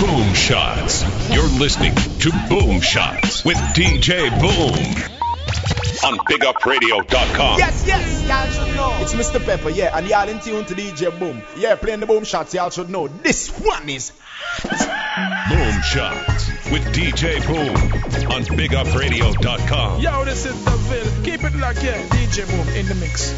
Boom Shots. You're listening to Boom Shots with DJ Boom on BigUpRadio.com. Yes, yes, y'all should know. It's Mr. Pepper, yeah, and y'all in tune to DJ Boom. Yeah, playing the Boom Shots, y'all should know. This one is hot. Boom Shots with DJ Boom on BigUpRadio.com. Yo, this is the Ville. Keep it locked, yeah. DJ Boom in the mix.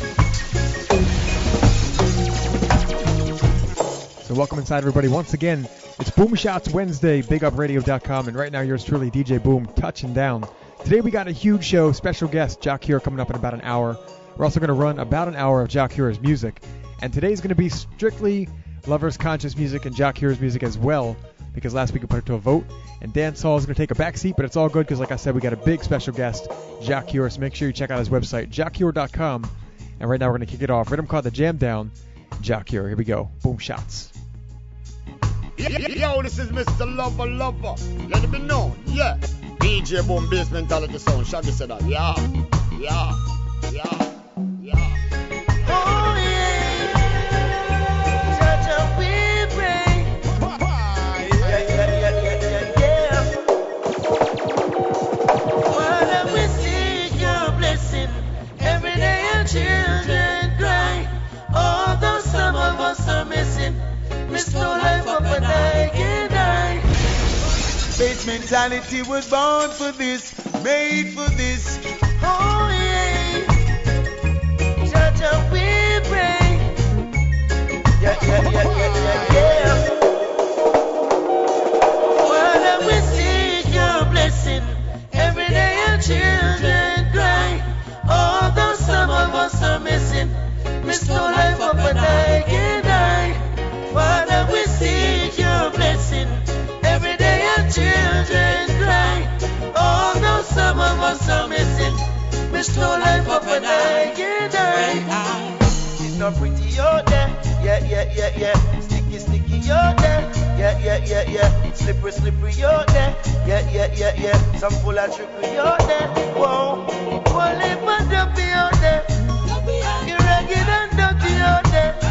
So welcome inside, everybody. Once again, it's Boom Shots Wednesday, BigUpRadio.com, and right now yours truly, DJ Boom, touching down. Today we got a huge show, special guest, Jah Cure, coming up in about an hour. We're also going to run about an hour of Jah Cure's music, and today's going to be strictly Lovers Conscious music and Jah Cure's music as well, because last week we put it to a vote, and Dance Hall is going to take a back seat, but it's all good because, like I said, we got a big special guest, Jah Cure, so make sure you check out his website, jahcure.com, and right now we're going to kick it off. Rhythm called The Jam Down, Jah Cure. Here we go. Boom Shots. Yo, this is Mr. Lover Lover. Let it be known, yeah. DJ Boom Bass Mentality Sound. Shaggy said that. Yeah, yeah, yeah, yeah. Oh yeah. Yeah, yeah, yeah, yeah, yeah, your blessing. Every day our children cry. Although some of us are missing, miss no life up and I can die. Faith mentality was born for this, made for this. Oh yeah, such a we pray. Yeah, yeah, yeah, yeah, yeah, yeah. Father, we seek your blessing. Every day our children cry. Although some of us are missing, miss no life up and I missing, miss no life up and I die. It's not pretty out there. Yeah, yeah, yeah, yeah. Sticky, sticky out there. Yeah, yeah, yeah, yeah. Slippery, slippery out there. Yeah, yeah, yeah, yeah. Some full of trickery out there. Whoa. One lip and dumpy out there. You're ragged and dirty out there.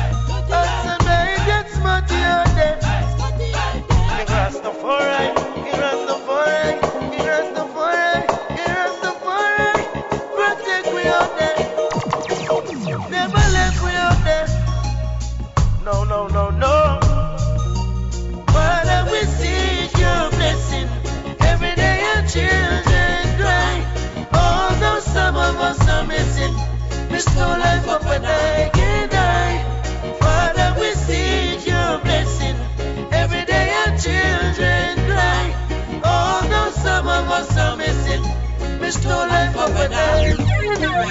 Miss no life up and I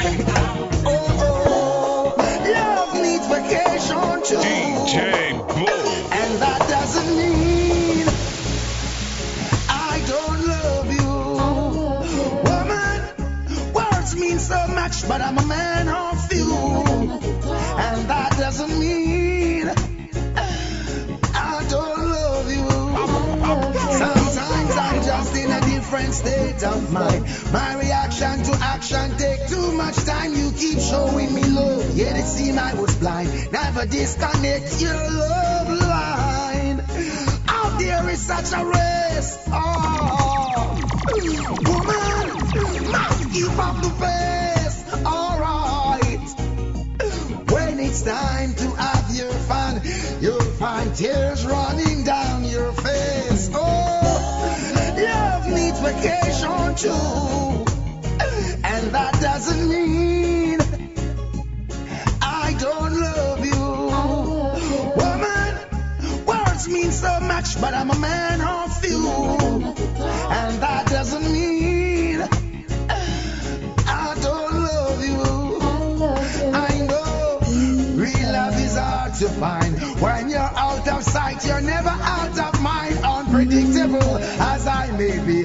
can die. Oh, oh, love needs vacation too. DJ Boom. And that doesn't mean I don't love you. Woman, words mean so much, but I'm a man of few. And that doesn't mean different state of mind. My reaction to action take too much time. You keep showing me love, yet it seemed I was blind. Never disconnect your love line. Out there is such a race. Oh, woman, must keep up the pace. Alright. When it's time to have your fun, you'll find tears running down your face. Vacation too. And that doesn't mean I don't love you. Woman, words mean so much, but I'm a man of few. And that doesn't mean I don't love you. I know real love is hard to find. When you're out of sight, you're never out of mind. Unpredictable as I may be,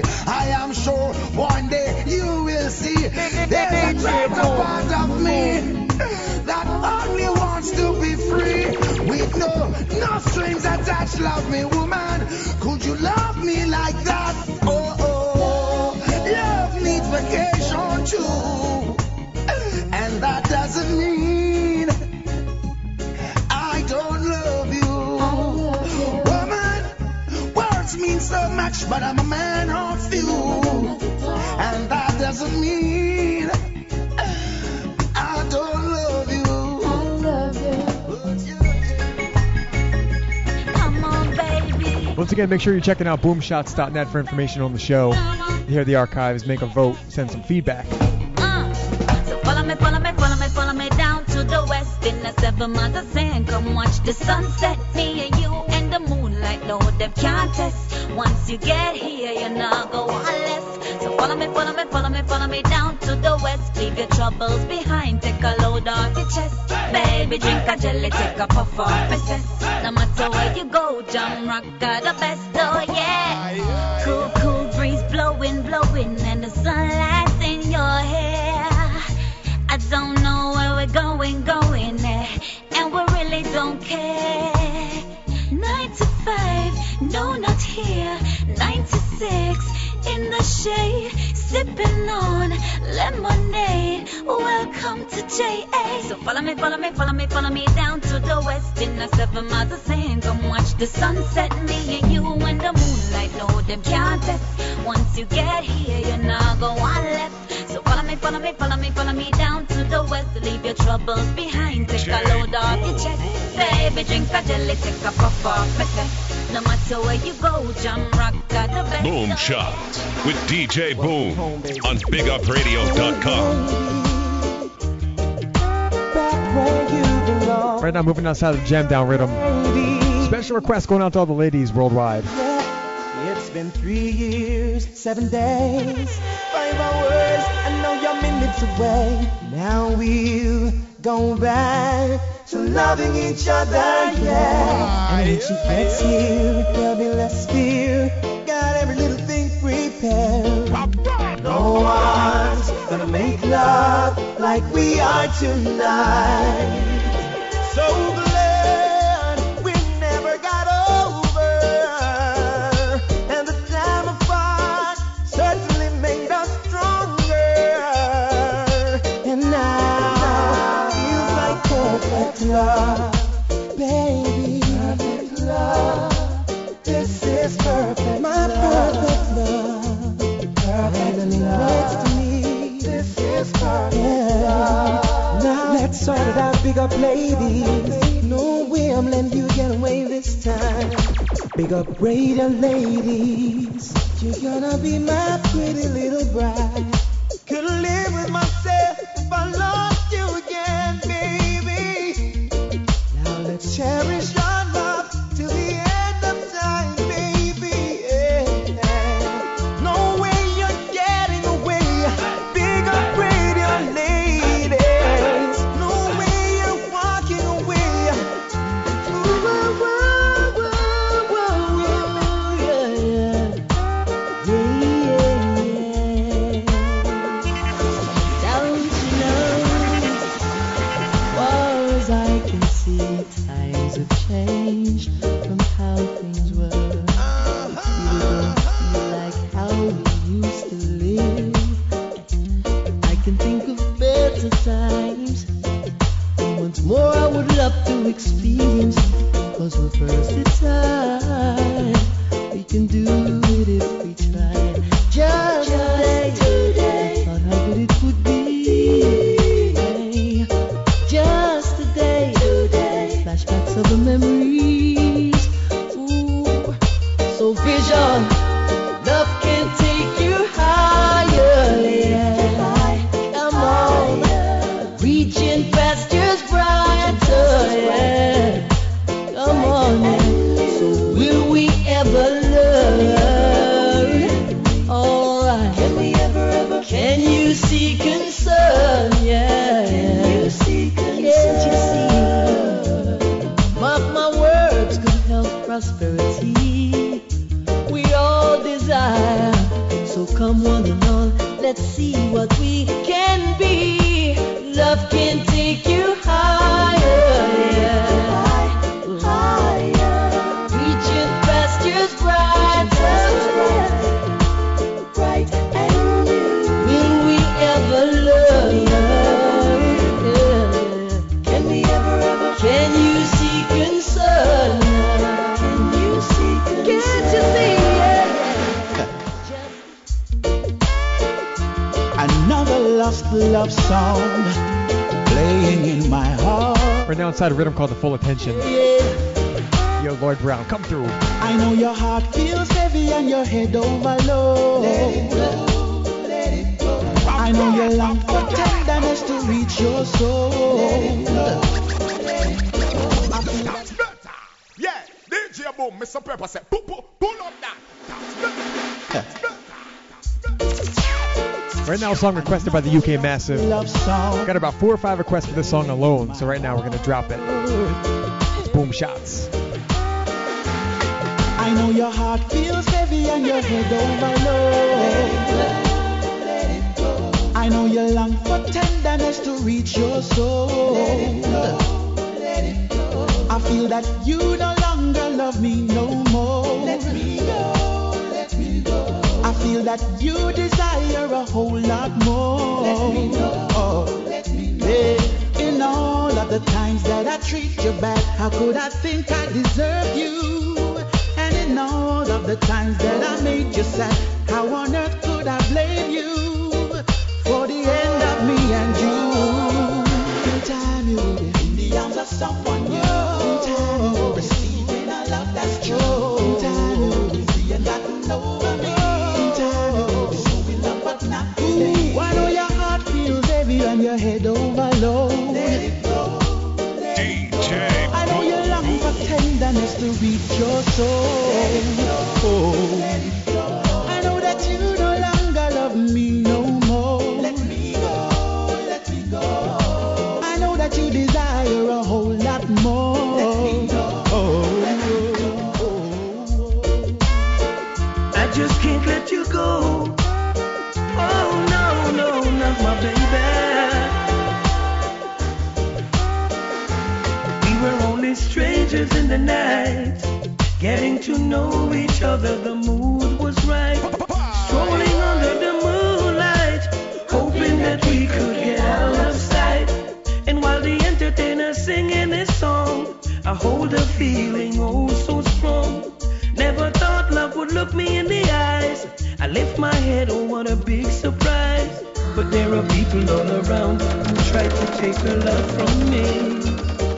there's a greater part of me that only wants to be free. With no, no strings attached, love me, woman. Could you love me like that? Oh, oh, love needs vacation too. And that doesn't mean I don't love you. Woman, words mean so much, but I'm a man of few. And that doesn't mean I don't love you. Come on, baby. Once again, make sure you're checking out boomshots.net for information on the show. Hear the archives, make a vote, send some feedback. Uh, so follow me, follow me, follow me, follow me down to the west in the seven months of sand. Come watch the sunset, me them can't test. Once you get here, you're not go on less. So follow me, follow me, follow me, follow me down to the west. Leave your troubles behind, take a load off your chest. Baby, drink a jelly, take a puff off my chest. No matter where you go, Jamrock got the best, oh yeah. Cool, cool breeze blowing, blowing, and the sunlight in your hair. I don't know where we're going, going, eh, and we really don't care. Nine to five, no, not here. Nine to six, in the shade, sipping on lemonade. Welcome to JA. So follow me, follow me, follow me, follow me down to the west in the seven miles of sand. Come watch the sunset, me and you and the moonlight. No, them can't test. Once you get here, you're not go on left. So follow me, follow me, follow me, follow me down to the west. Leave your troubles behind. Take a load off your chest. Baby, drink a jelly, take a puff off my chest. No matter where you go, Jamrock got the best. Boom Shots with DJ Boom on BigUpRadio.com. Right now, moving outside of the jam down rhythm. Special request going out to all the ladies worldwide. It's been three years, seven days, five hours. I know you're minutes away. Now we'll go back to loving each other, yeah. And when she gets here, there'll be less fear. Got every little thing prepared. No one's gonna make love like we are tonight. So Now let's sort out, big up ladies. No way I'm letting you get away this time. Big up radio ladies. You're gonna be my pretty little bride. Requested by the UK Massive. Got about four or five requests for this song alone, so right now we're gonna drop it. Boom Shots. I know your heart feels heavy and your head overload. I know you long for tenderness to reach your soul. I feel that you no longer love me no more. Let me go, feel that you desire a whole lot more. Let me know, oh, let me know. In all of the times that I treat you bad, how could I think I deserve you? And in all of the times that I made you sad, how on earth could I blame you for the end of me and you? In time you will be in the arms of someone to reach your soul. Oh. Strangers in the night, getting to know each other. The mood was right, strolling under the moonlight, hoping that we could get out of sight. And while the entertainer singing his song, I hold a feeling oh so strong. Never thought love would look me in the eyes. I lift my head, oh what a big surprise. But there are people all around who try to take her love from me.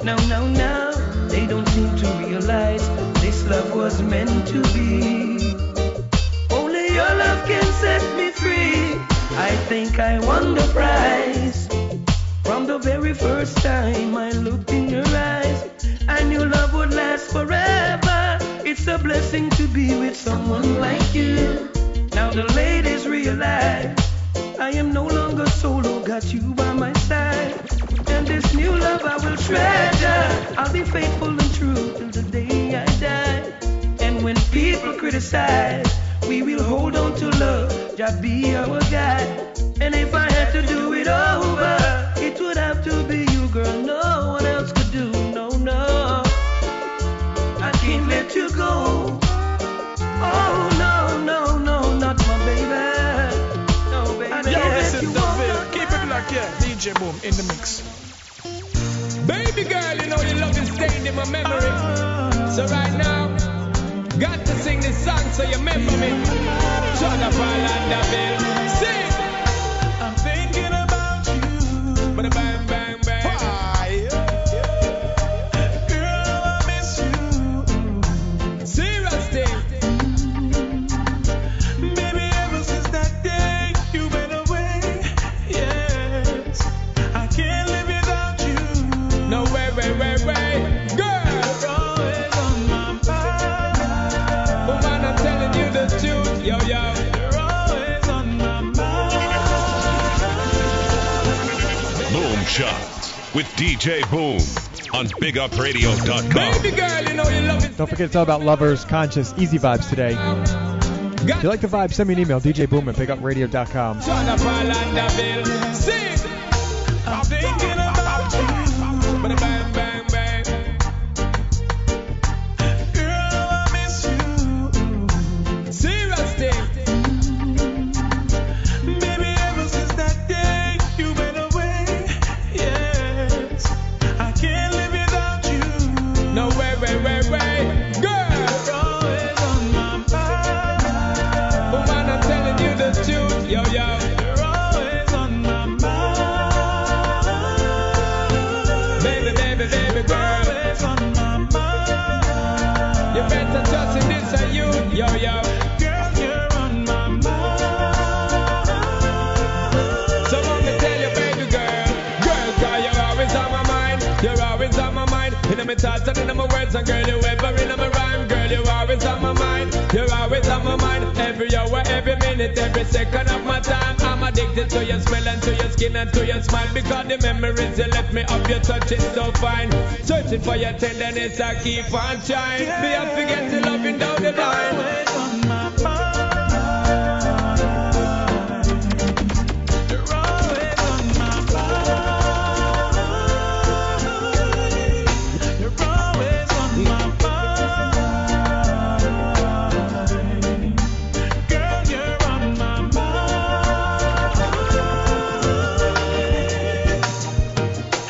Now, now, now, they don't love was meant to be. Only your love can set me free. I think I won the prize. From the very first time I looked in your eyes, I knew love would last forever. It's a blessing to be with someone like you. Now the ladies realize I am no longer solo, got you by my side. And this new love I will treasure. I'll be faithful and true when people criticize, we will hold on to love, just be our guide. And if I had to do it over, it would have to be you, girl. No one else could do. No, no. I can't let you go. Oh no, no, no, not my baby. No, baby. I Yo, this is the. Ville. Keep it locked, yeah. DJ Boom in the mix. Baby girl, you know your love is stained in my memory. So right now, got to sing this song so you remember me. Shut up, with DJ Boom on BigUpRadio.com. Baby girl, you know you love it. Don't forget it's all about lovers, conscious, easy vibes today. If you like the vibe, send me an email, djboom at bigupradio.com. Shut up, Orlando Sing. You're always on my words, and girl, you ever in my rhyme, girl, you're always on my mind. You're always on my mind. Every hour, every minute, every second of my time, I'm addicted to your smell and to your skin and to your smile because the memories you left me of your touch is so fine. Searching for your tenderness, I keep on trying. Me, I forget to loving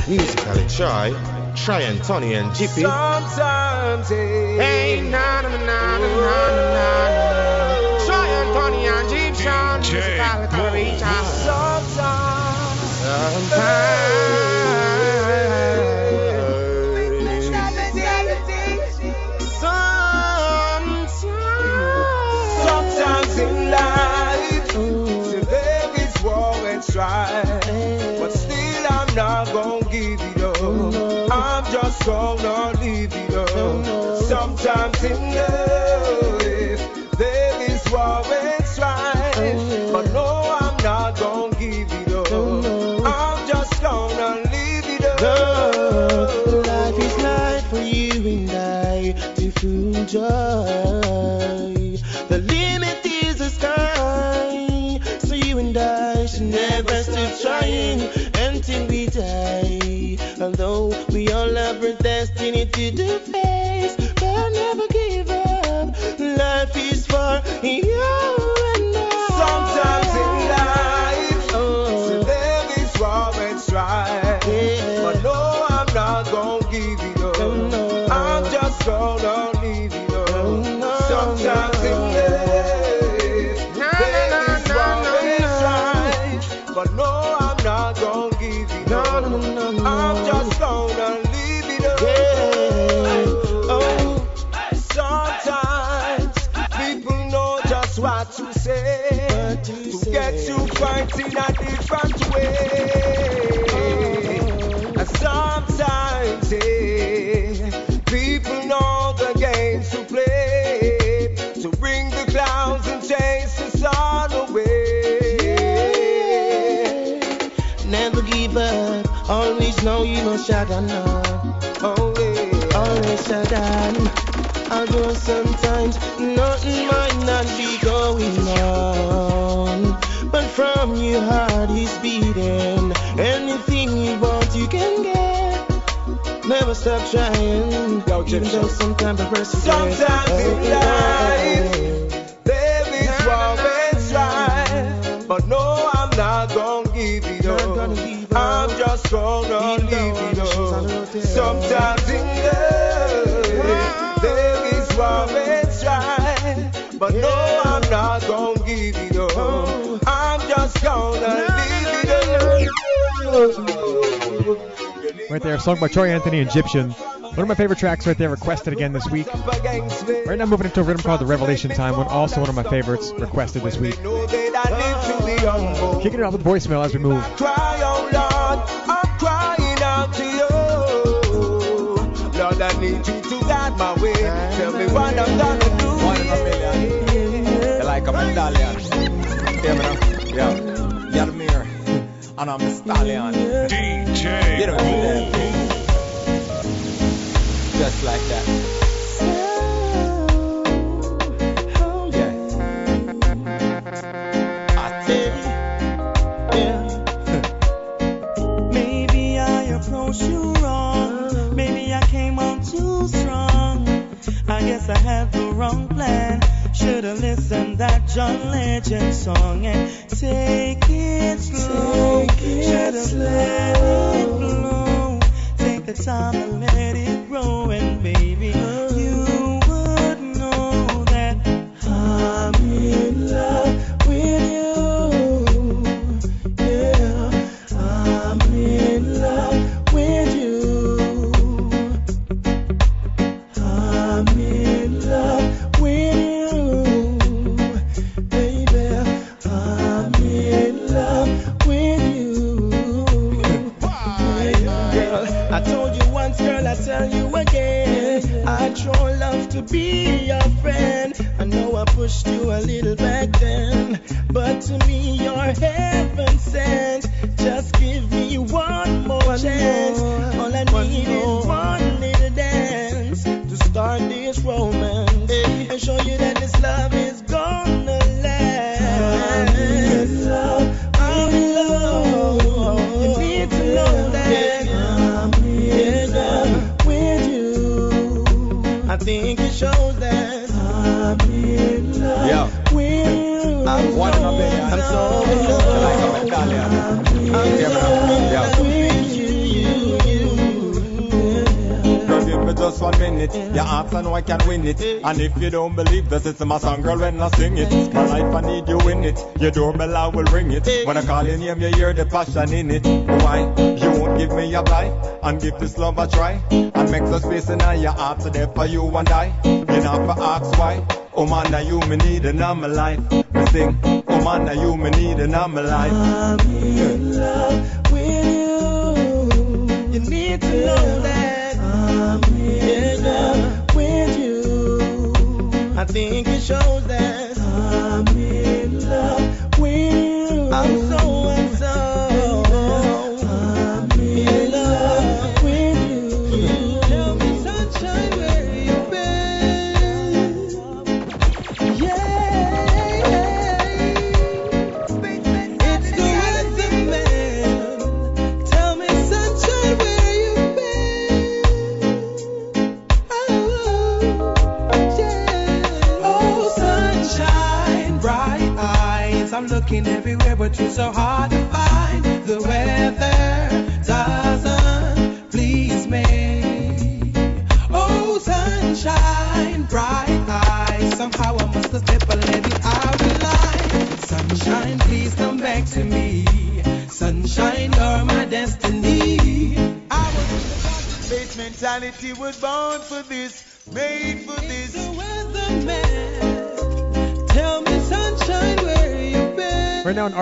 Musically try, try and Tony and Jippy. Sometimes, Hey, na sometimes. In life it's war and try But still I'm not gon' give it alone I'm just gonna leave it on sometimes in life, you fighting a different way. And sometimes eh, people know the games to play to bring the clowns and chase us all away. Never give up. Always know you must shut down yeah. Always shut down. Although sometimes nothing might not be going your heart is beating. Anything you want, you can get. Never stop trying. Yo, Even though sometimes the person Sometimes in life, there is war and strife. But no, I'm not gonna give it up. gonna give up. I'm just gonna leave it up. Sometimes Right there, song by Troy Anthony Egyptian. One of my favorite tracks right there, requested again this week. Right now, moving into a rhythm called The Revelation Time, one also one of my favorites, requested this week. Kicking it off with voicemail as we move. Lord, I need you to guide my way. Tell me what I'm gonna do. One in a million. You like a medallion. Me now? Yeah. And I'm a stallion. DJ You know what I'm Boom. saying? Just like that. I. Maybe I approached you wrong. Maybe I came on too strong. I guess I had the wrong plan. Should've listened that John Legend song and take it slow. Should've let it flow. Take the time and let it grow, and baby, me just one minute. You ask, I can win it. And if you don't believe this, it's my song, girl, when I sing it. My life, I need you in it. Your doorbell, I will ring it. When I call your name, you hear the passion in it. Why? You won't give me a blight and give this love a try. And make the space in your heart so there for you and I. You know, for ask why. Oh man, now you me need in my life. Me sing, oh man, now you me need in my life. I'm in love think it shows that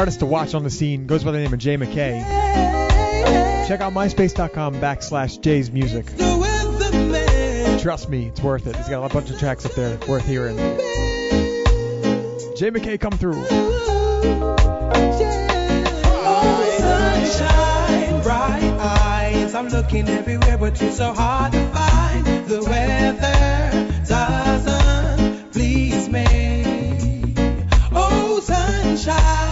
artist to watch on the scene goes by the name of Jay McKay. Check out myspace.com backslash Jay's music. Trust me, it's worth it. He's got a bunch of tracks up there worth hearing. Jay McKay, come through. I'm looking everywhere, but you're so hard to find. The weather doesn't please me. Oh, sunshine.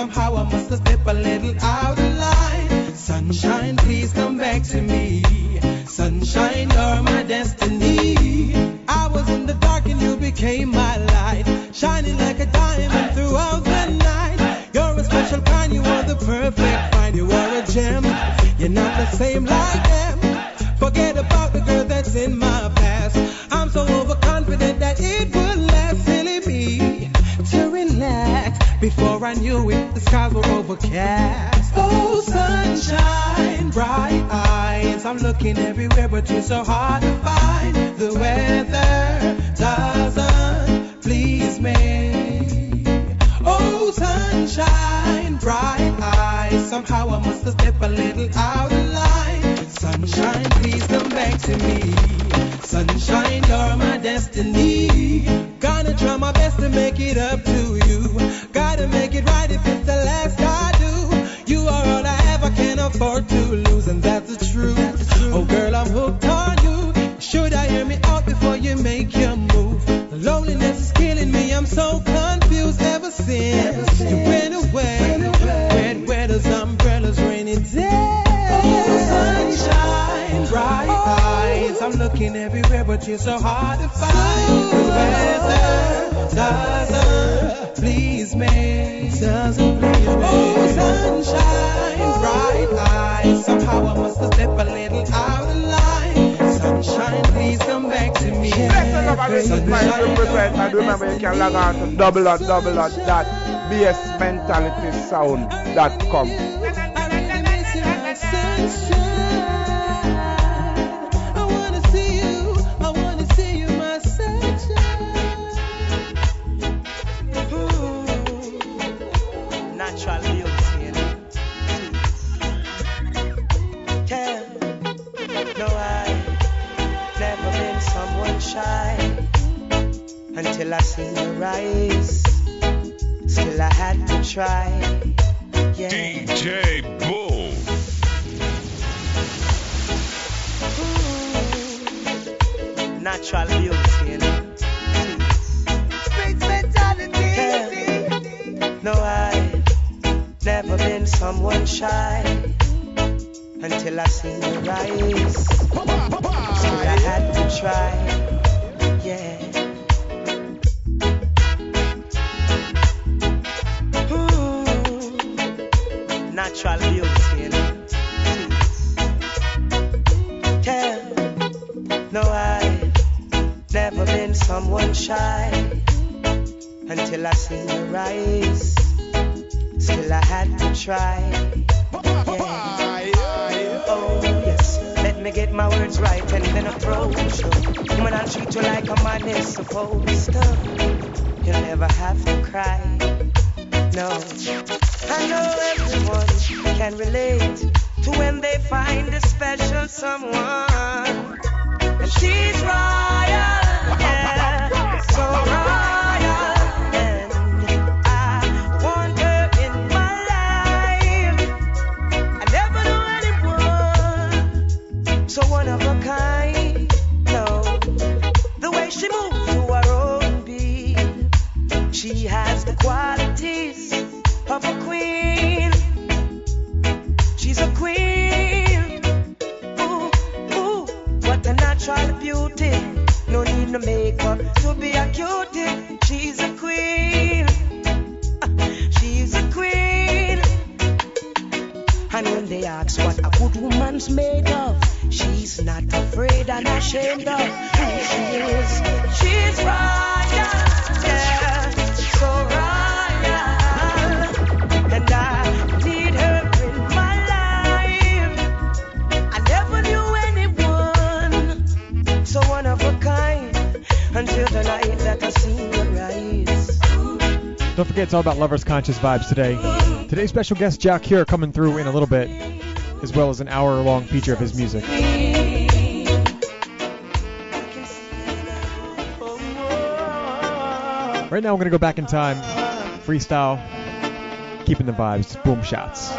Somehow I must have stepped a little out of line. Sunshine, please come back to me. Sunshine, you're my destiny. I was in the dark and you became my light, shining like a diamond throughout the night. You're a special kind, you are the perfect find. You are a gem, you're not the same like them. Forget about the girl that's in my past. I'm so overconfident that it would last. Silly me to relax. Before I knew it, overcast. Oh, sunshine, bright eyes. I'm looking everywhere, but you're so hard to find. The weather doesn't please me. Oh, sunshine, bright eyes. Somehow I must have stepped a little out of line. Sunshine, please come back to me. Sunshine, you're my destiny. Gonna try my best to make it up to you. Make your move? The loneliness is killing me. I'm so confused ever since you went away. Red weather's umbrellas, rainy days. Sunshine, bright eyes. I'm looking everywhere, but you're so hard to find. The weather doesn't please me. Doesn't please me. Oh, sunshine, back to me. Next up, I will just my represent and remember you can log on to double dot double dot dot bsmentalitysound.com. till I had to try. Yeah. DJ Bull. Natural beauty, you know. Street mentality. Yeah. No, I never been someone shy until I seen your eyes. Till I had to try. so Woman, I'll treat you like a man is supposed to. You'll never have to cry, no. I know everyone can relate To when they find a special someone. And she's All about Lover's Conscious Vibes today. Today's special guest, Jah Cure, coming through in a little bit, as well as an hour long feature of his music. Right now, I'm going to go back in time, freestyle, keeping the vibes, boom shots.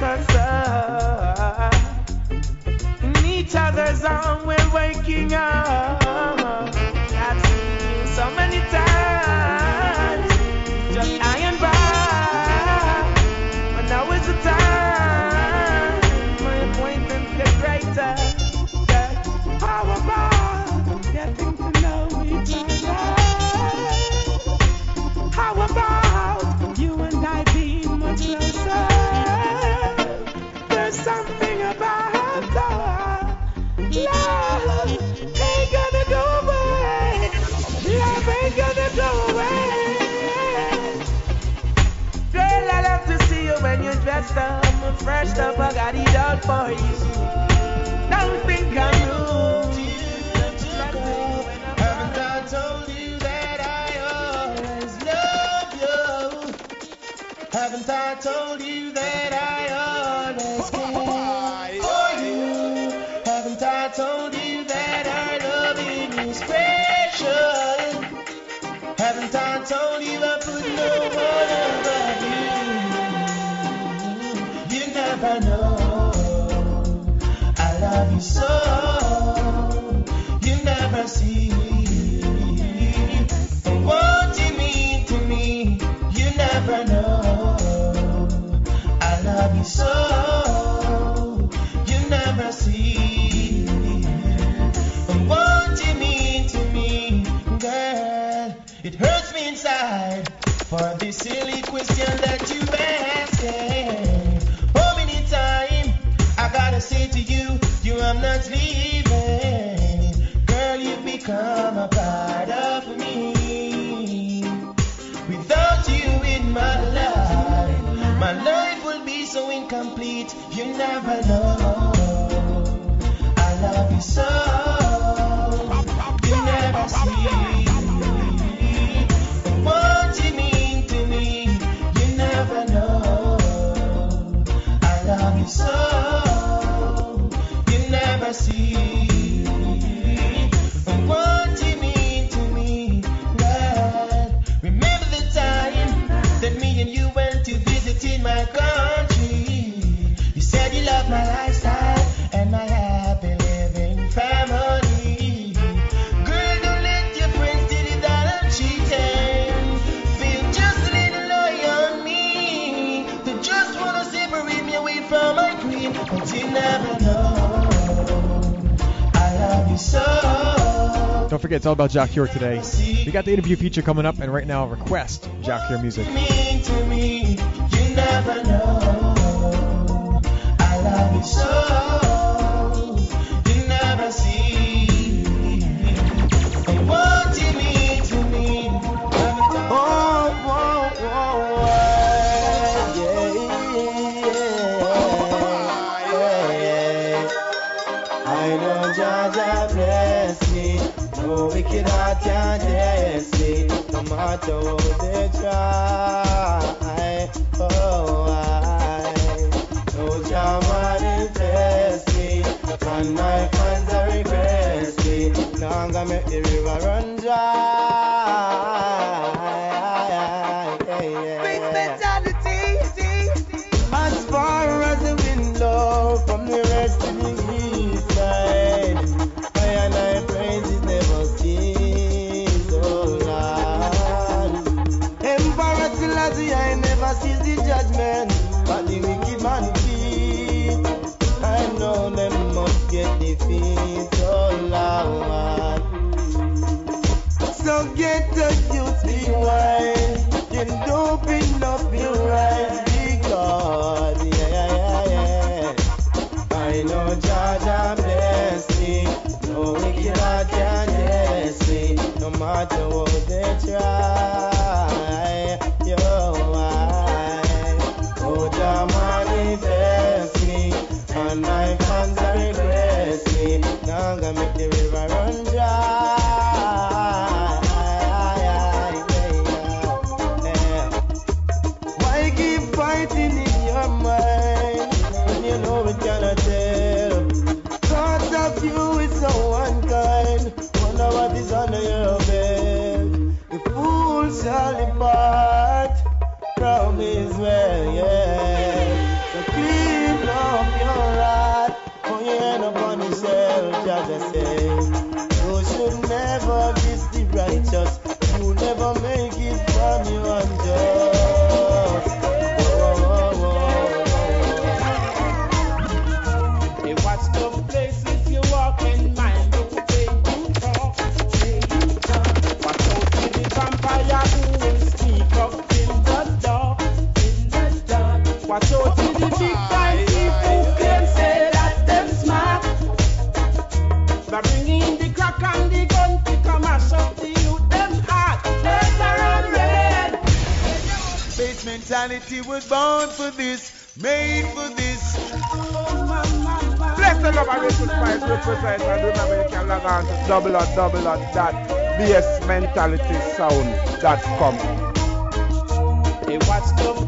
myself. I got it all for you. Don't think I'm. Haven't I told you that I always care for you? Haven't I told you that I love you special? Haven't I told you I put no one above? never know. I love you so. You never see. But what you mean to me, you never know. I love you so. You never see. But what you mean to me, girl, it hurts me inside for this silly question that you. incomplete. You never know. I love you so. You never see. Don't forget, it's all about Jah Cure today. We got the interview feature coming up, and right now, request Jah Cure music. Me, I love you so. matter what they try. she was born for this, made for this. Bless the love and this represent and remember you can log on to double or double or dot beastmentalitysound.com. Hey, what's up?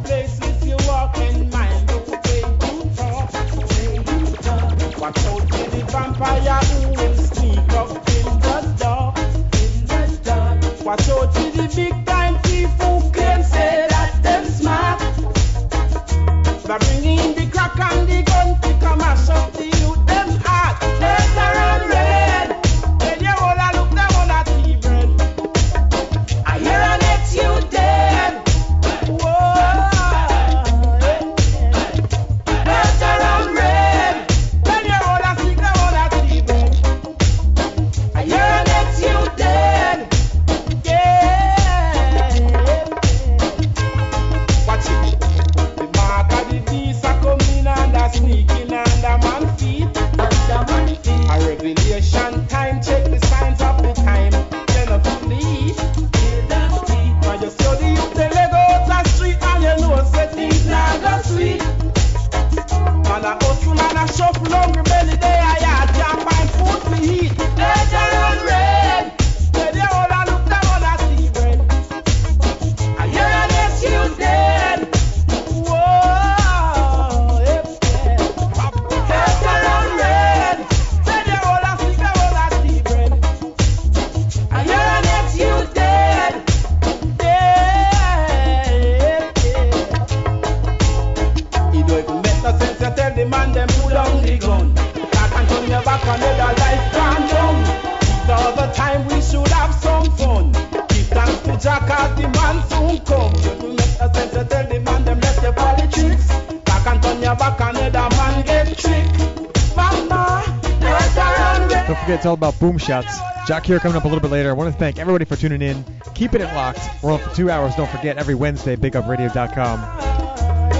shots. Jah Cure coming up a little bit later. I want to thank everybody for tuning in, keeping it locked. We're on for two hours. Don't forget, every Wednesday, bigupradio.com.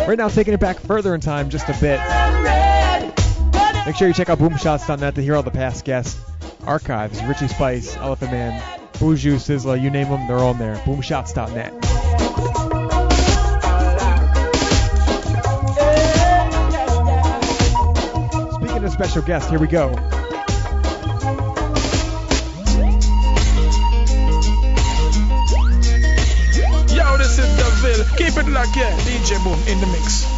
Right now, taking it back further in time just a bit. Make sure you check out boomshots.net to hear all the past guests, archives, Richie Spice, Elephant Man, Buju, Sizzla, you name them, they're all there. boomshots.net. Speaking of special guests, here we go. Keep it locked, yeah. DJ Boom in the mix.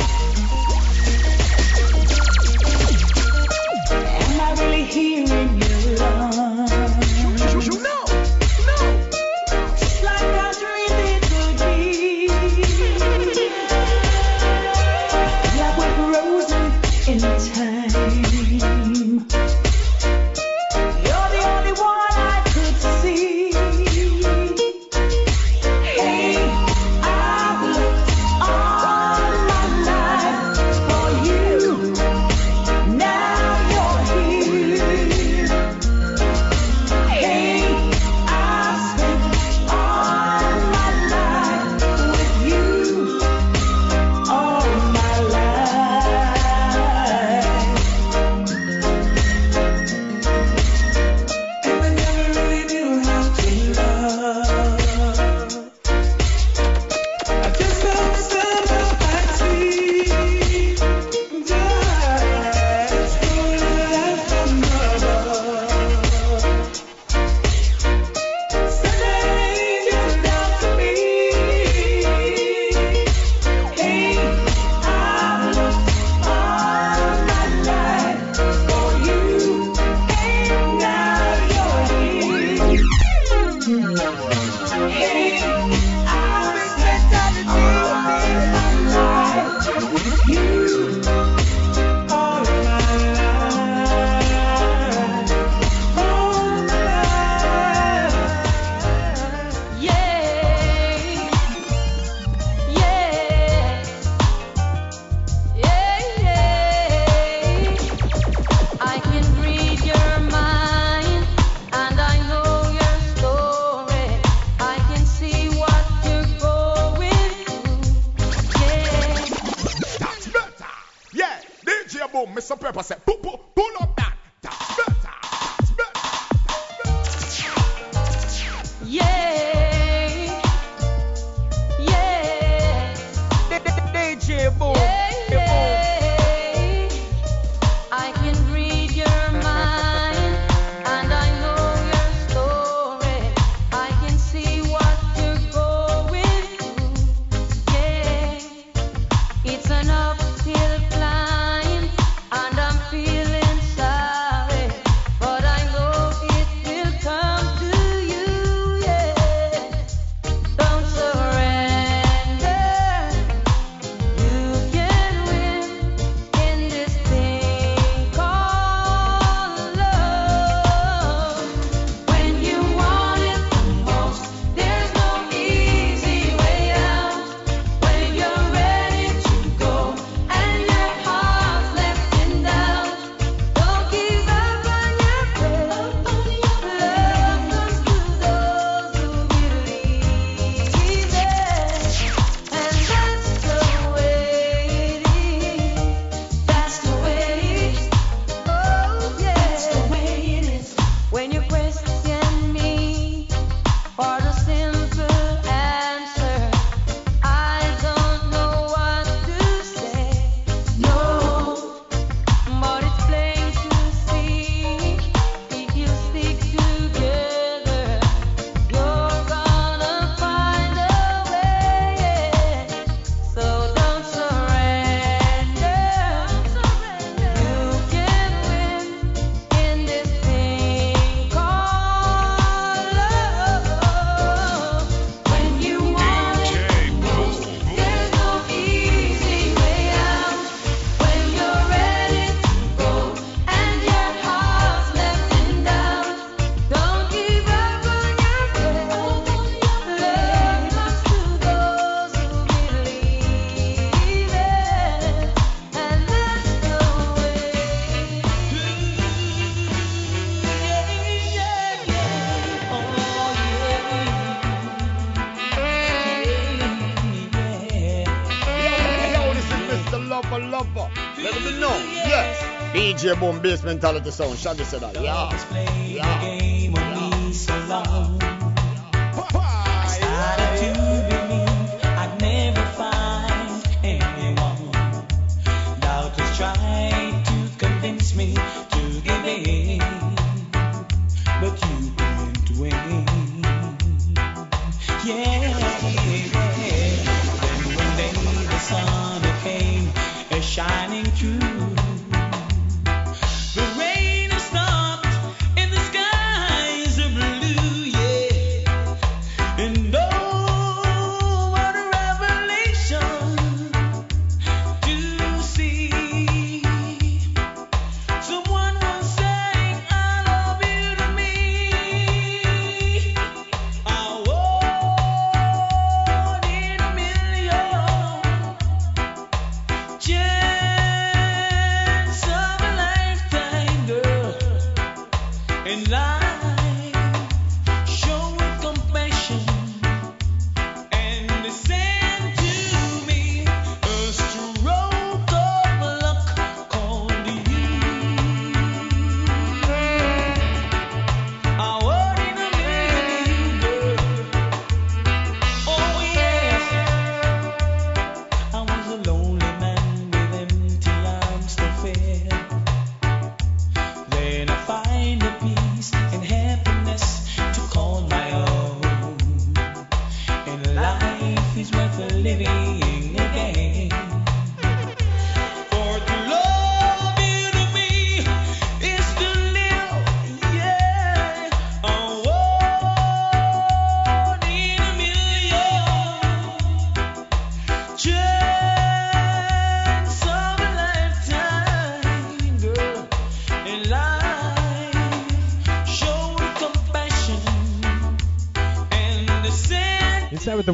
100%. Boop. Boom Beast Mentality Sound. Shaggy said that. Yeah. in life.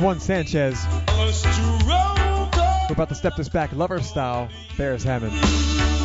Juan Sanchez. We're about to step this back, lover style. Beres Hammond.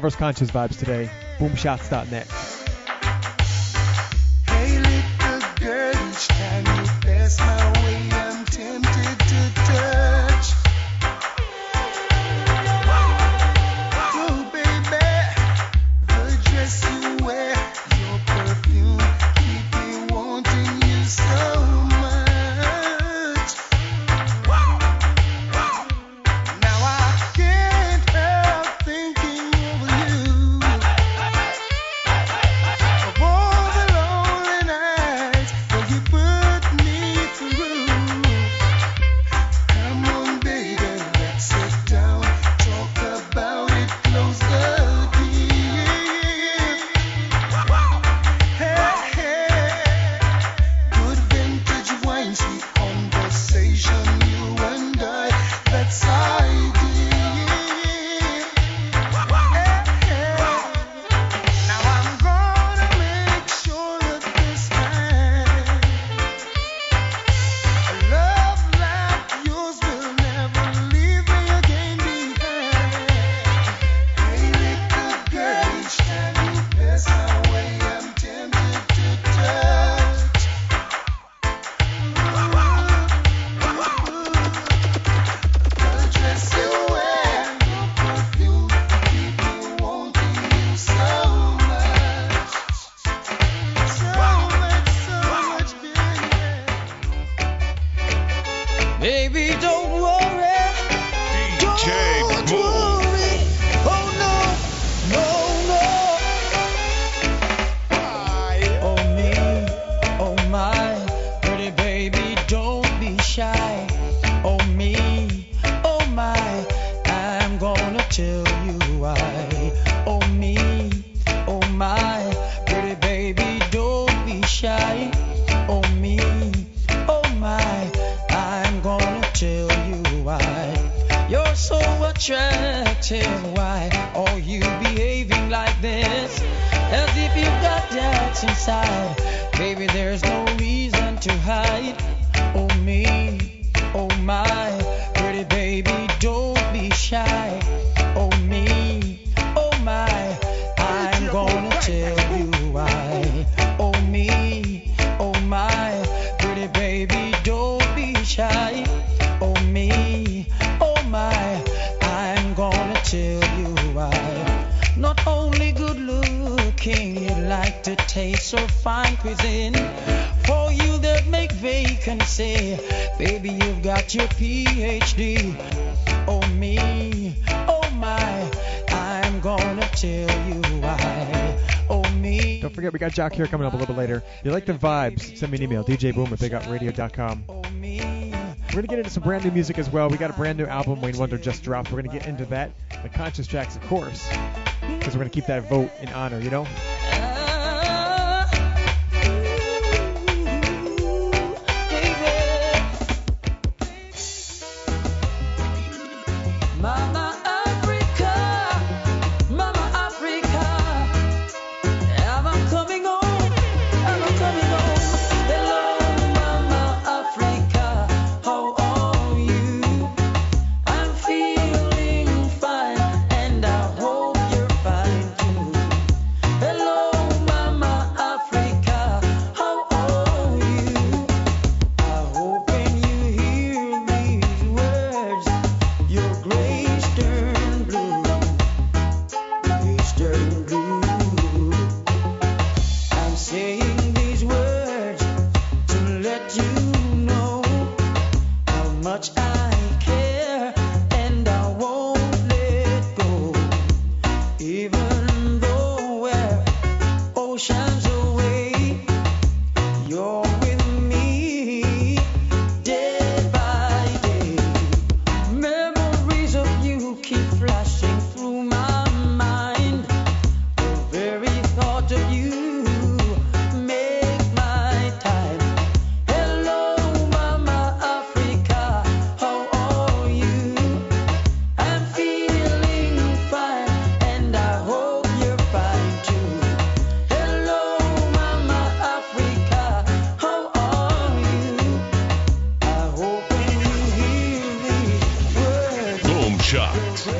Lovers Conscious vibes today. Boomshots.net. Jack Jah Cure coming up a little bit later. If you like the vibes, send me an email, djboom at bigupradio.com. We're going to get into some brand new music as well. We got a brand new album Wayne Wonder just dropped. We're going to get into that. The conscious tracks, of course, because we're going to keep that vote in honor, you know?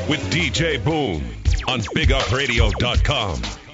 With DJ Boom on BigUpRadio.com.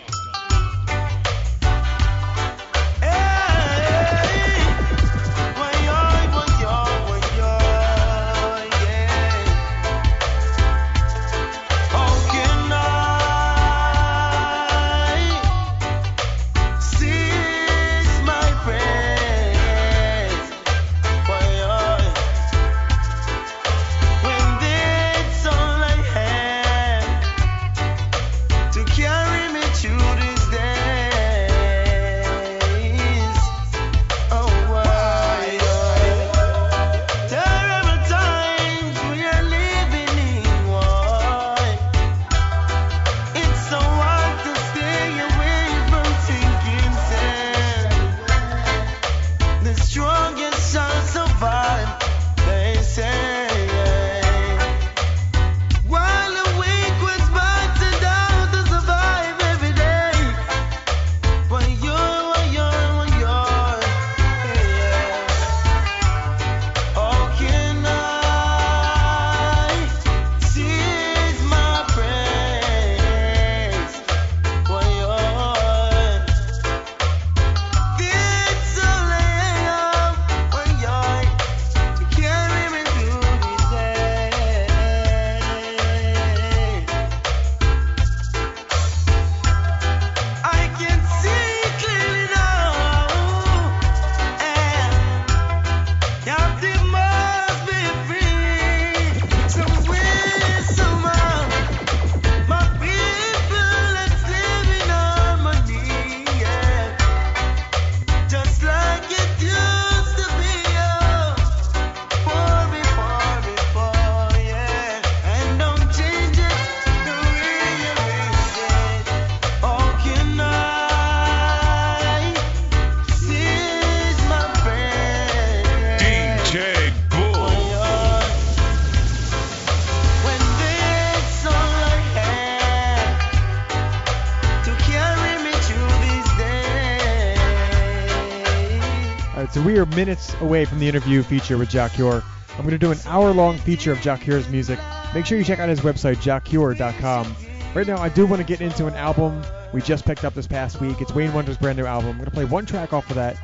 minutes away from the interview feature with Jah Cure. I'm going to do an hour long feature of Jah Cure's music. Make sure you check out his website, jahcure.com. Right now, I do want to get into an album we just picked up this past week. It's Wayne Wonder's brand new album. I'm going to play one track off of that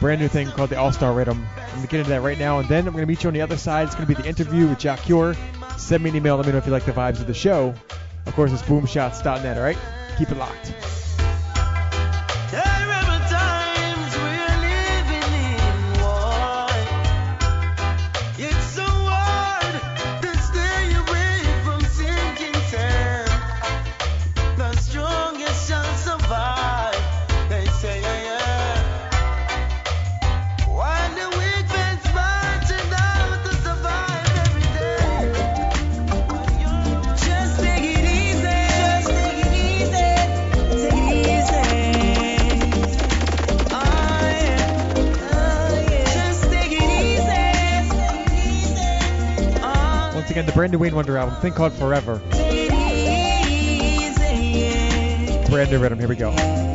brand new thing called the All Star Rhythm. I'm going to get into that right now, and then I'm going to meet you on the other side. It's going to be the interview with Jah Cure. Send me an email. Let me know if you like the vibes of the show. Of course, it's boomshots.net, all right? Keep it locked. brand new Wayne Wonder album, thing called Forever. Brand new rhythm. Here we go.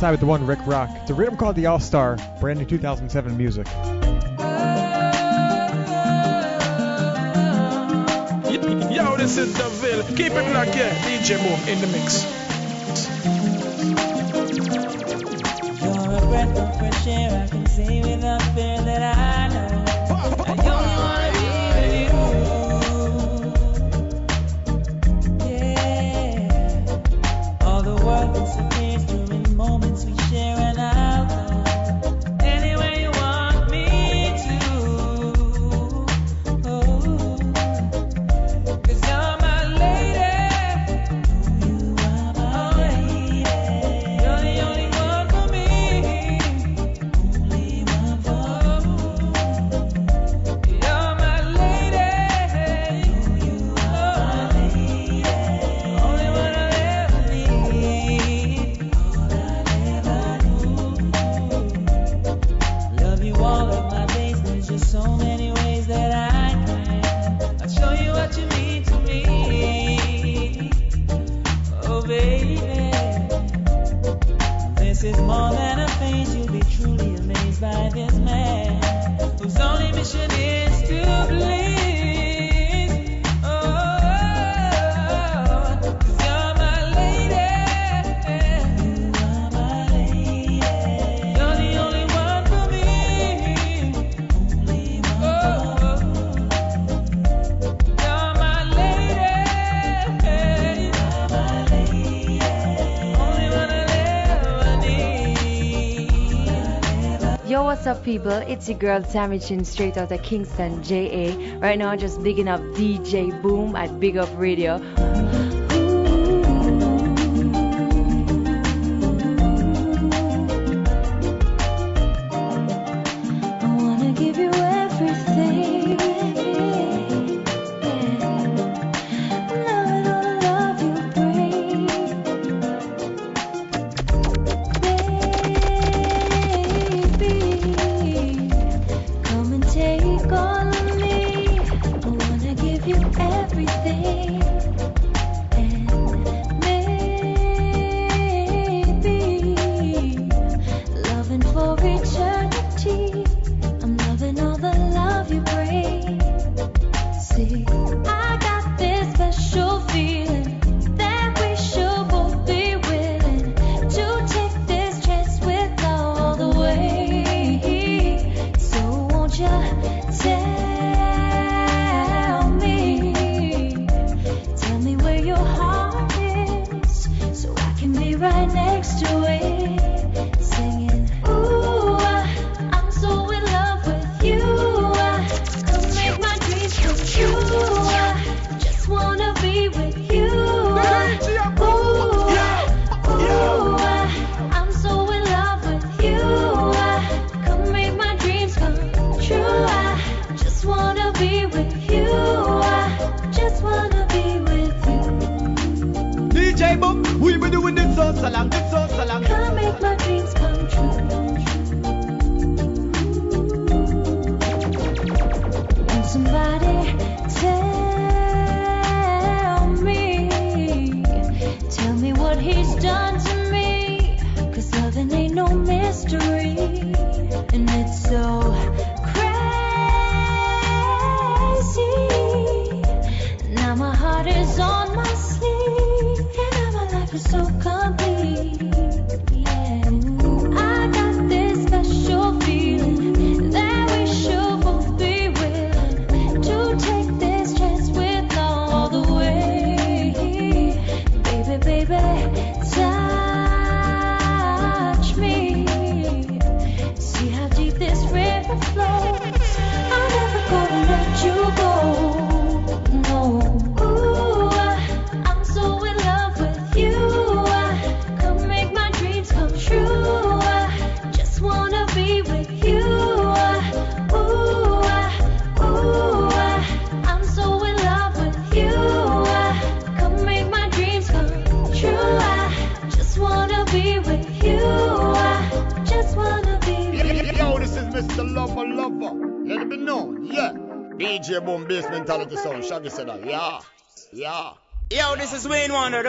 Outside with the one Rick Rock. It's a rhythm called the All Star, brand new 2007 music. Yo, this is the Ville. Keep it locked, yeah. DJ Boom in the mix. What's up, people? It's your girl Tami Chynn, straight out of Kingston, JA. Right now, just bigging up DJ Boom at Big Up Radio.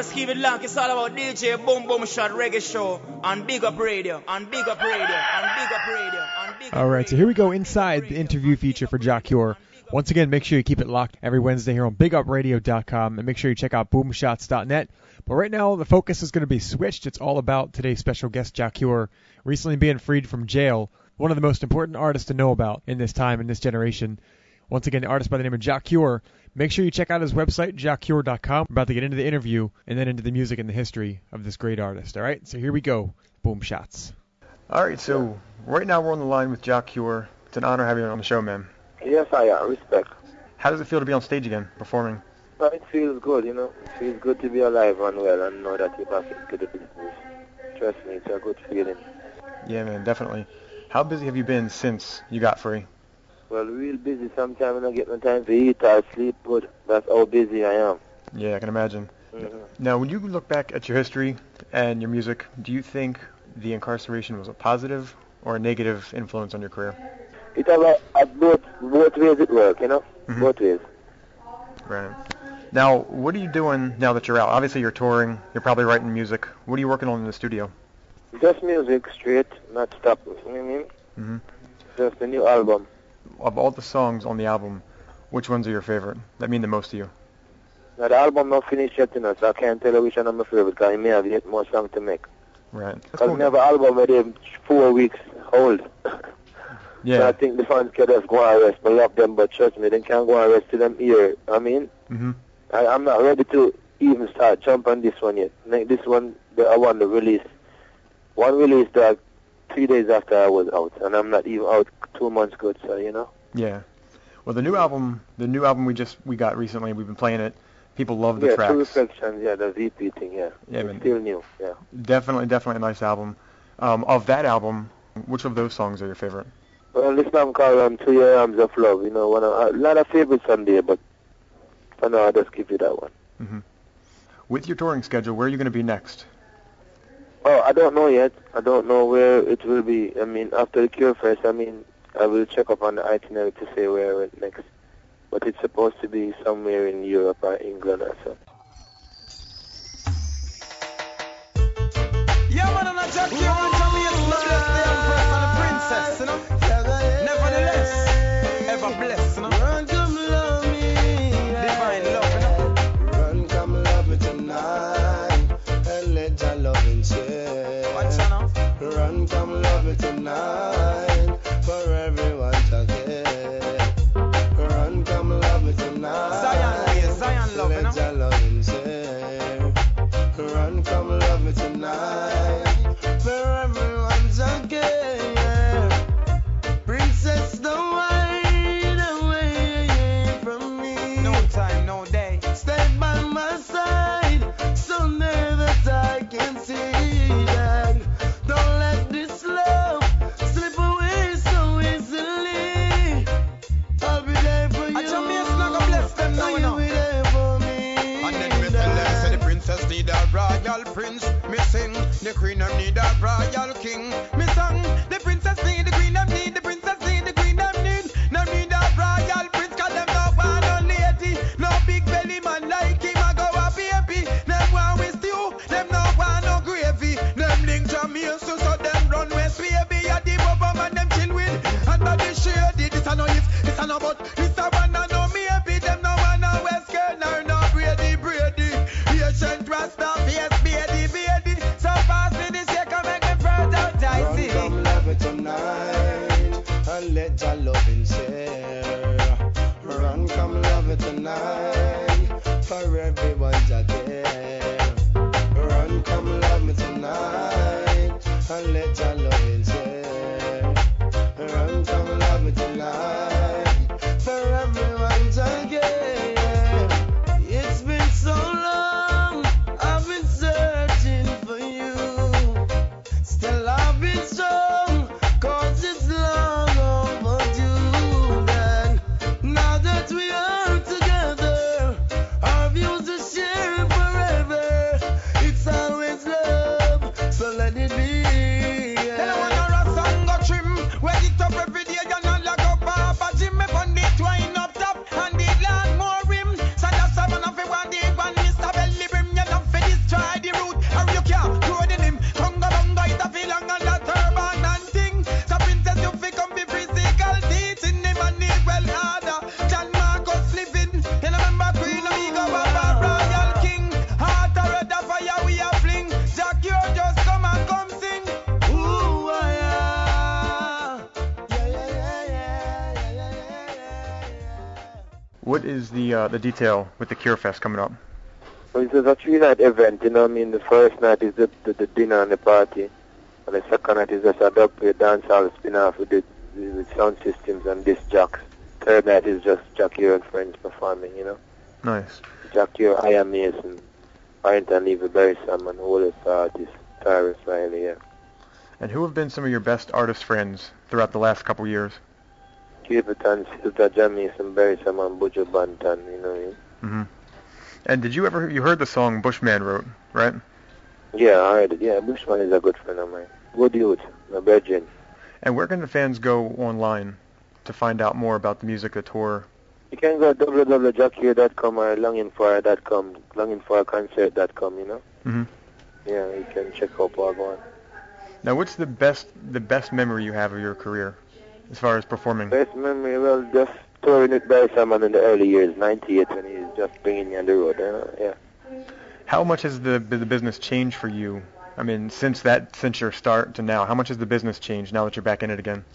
Just keep it locked. It's all about DJ Boom Boom Shot Reggae Show on Big Up Radio, on Big Up Radio, on Big Up Radio, on Big Up All right, so here we go inside the interview feature for Jah Cure. Once again, make sure you keep it locked every Wednesday here on BigUpRadio.com, and make sure you check out BoomShots.net. But right now, the focus is going to be switched. It's all about today's special guest, Jah Cure, recently being freed from jail. One of the most important artists to know about in this time, in this generation. Once again, the artist by the name of Jah Cure. Make sure you check out his website, jahcure.com. We're about to get into the interview and then into the music and the history of this great artist. All right, so here we go. Boom shots. All right, so right now we're on the line with Jah Cure. It's an honor having you on the show, man. Yes, I am. Respect. How does it feel to be on stage again, performing? But it feels good, you know. It feels good to be alive and well and know that you're back into the business. Trust me, it's a good feeling. Yeah, man, definitely. How busy have you been since you got free? Well, real busy. Sometimes I don't get no time to eat or sleep, but that's how busy I am. Yeah, I can imagine. Mhm. Now, when you look back at your history and your music, do you think the incarceration was a positive or a negative influence on your career? It have a, both both ways it work, you know. Both ways. Right. Now, what are you doing now that you're out? Obviously, you're touring. You're probably writing music. What are you working on in the studio? Just music, straight, not stop. You know what I mean? hmm Just a new album. Of all the songs on the album, which ones are your favorite? That mean the most to you? Now the album not finished yet, you know, so I can't tell you which one I'm my favorite because I may have yet more songs to make. Right. Because we have an album where they're four weeks old. Yeah. So I think the fans can just go and rest. I love them, but trust me, they can't go and rest to them here. I mean, hmm I, I'm not ready to even start jump on this one yet. Like this one, the, I want to release. One release that three days after I was out, and I'm not even out two months good, so you know. Yeah. Well, the new album, the new album we just we got recently, we've been playing it. People love the yeah, tracks. True Reflections, yeah, the VP thing, yeah. Yeah, it's man. still new, yeah. Definitely, definitely a nice album. Um, of that album, which of those songs are your favorite? Well, this song called um, To Your Arms of Love, you know, one of, a lot of favorites on there, but for now I'll just give you that one. hmm With your touring schedule, where are you going to be next? Oh, I don't know yet. I don't know where it will be. I mean, after the Cure Fest, I mean, I will check up on the itinerary to say where I went next. But it's supposed to be somewhere in Europe or England or so. Yeah, man, and I jack you on Jamaica, bless the empress and the princess, you know. Nevertheless, ever blessed, you know. Run, come love me. Divine love, you know. Run, come love me tonight. And let your loving share. Watch out now. Run, come love me tonight. If, this the detail with the Cure Fest coming up? Well, it's a three-night event, you know what I mean? The first night is the, the, the dinner and the party, and the second night is just a play dance hall spin-off with, the, with sound systems and disc jocks. Third night is just Jackie and friends performing, you know? Nice. Jackie, Ian Mason, Barrington Levy, Beres Hammond, all the artists, Tarrus Riley, yeah. And who have been some of your best artist friends throughout the last couple years? Capleton, Sister John Mason, Beres Hammond, Buju Banton, you know what I mean? hmm And did you ever you heard the song Bushman wrote, right? Yeah, I heard it. Yeah, Bushman is a good friend of mine. Good youth, my virgin. And where can the fans go online to find out more about the music, the tour? You can go www.jackie.com or longingfor.com, longingforconcert.com, you know? hmm Yeah, you can check out blog going. Now, what's the best the best memory you have of your career, as far as performing? Best memory, well, just touring with Beres Hammond in the early years, 98, when he was just bringing me on the road, know? Yeah. How much has the the business changed for you? I mean, since that since your start to now, how much has the business changed now that you're back in it again?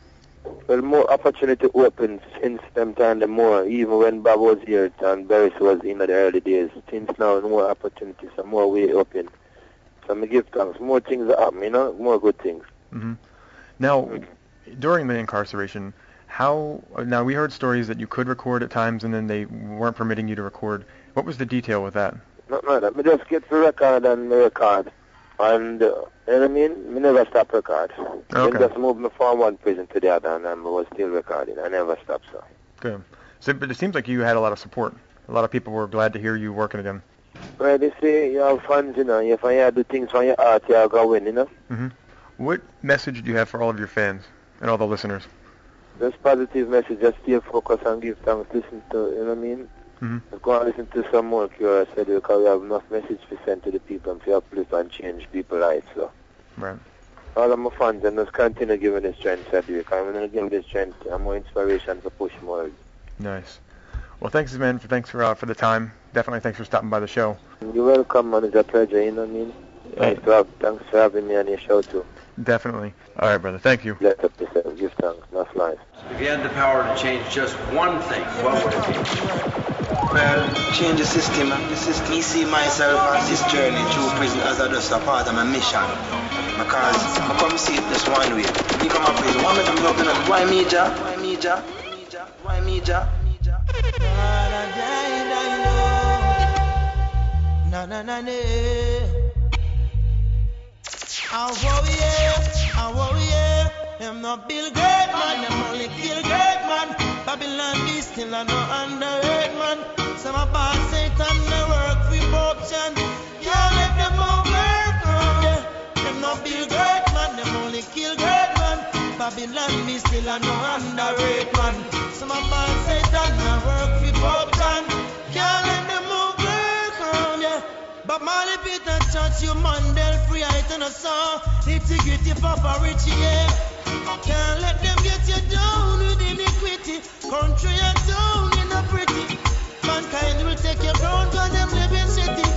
Well, more opportunity open since them time, the more, even when Bob was here and Barry was in the early days, since now, more opportunities, and more way open. So I give thanks. More things are happening, you know, more good things. hmm Now, during the incarceration, how now we heard stories that you could record at times and then they weren't permitting you to record. What was the detail with that? Not matter. Me just get the record and me record. And, uh, you know what I mean? Me never stop record. Okay. Me just move me from one prison to the other and I was still recording. I never stopped, so. Good. So, but it seems like you had a lot of support. A lot of people were glad to hear you working again. Well, they say you have fun, you know. If I do things from your heart, you'll go win, you know. hmm What message do you have for all of your fans and all the listeners? Just positive message. Just stay focused and give thanks. Listen to, you know what I mean? Mhm. Just go and listen to some more Cure said because we have enough message to send to the people and to uplift and change people's lives. So Right. all of my fans and just continue giving the strength to it. I'm gonna give the strength and more inspiration to push more. Nice. Well, thanks, man. For thanks for uh, for the time. Definitely thanks for stopping by the show. You're welcome, man. It's a pleasure. You know what I mean? Nice to have. Thanks for having me on your show too. Definitely. All right, brother. Thank you. Bless up yourself. Give thanks. Enough life. If you had the power to change just one thing, what would it be? Well, change the system. uh, The system. Me see myself as this journey through prison as a just a part of my mission. Because I come see it just one way. You come up prison, one minute I'm looking at why me, ja? Why me, ja? Why me, ja? Na na na na. I worry, yeah, I worry, yeah. Them not build great man, them only kill great man. Babylon be still a no underrate man. Some us Satan they work for corruption. Can't let them overwork, oh, yeah. Them not build great man, them only kill great man. Babylon be still a no underrate man. Some us Satan they work for corruption. Can't let them yeah. But Marley Peter Church, you Mandel free, I turn a song. Nitty gritty, Papa Richie, yeah. Can't let them get you down with iniquity. Country and town, you know pretty. Mankind will take your ground, cause them live in city.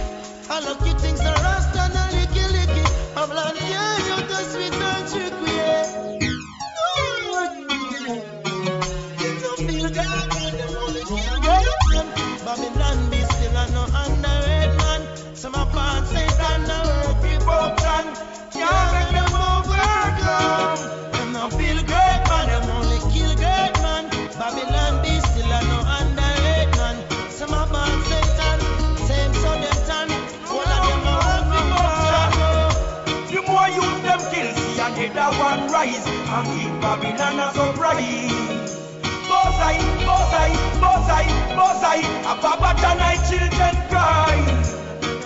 I lucky things are rust rise and keep Babylon a surprise. Bosai, Bosai, Bosai, Bosai, a Babata night children cry.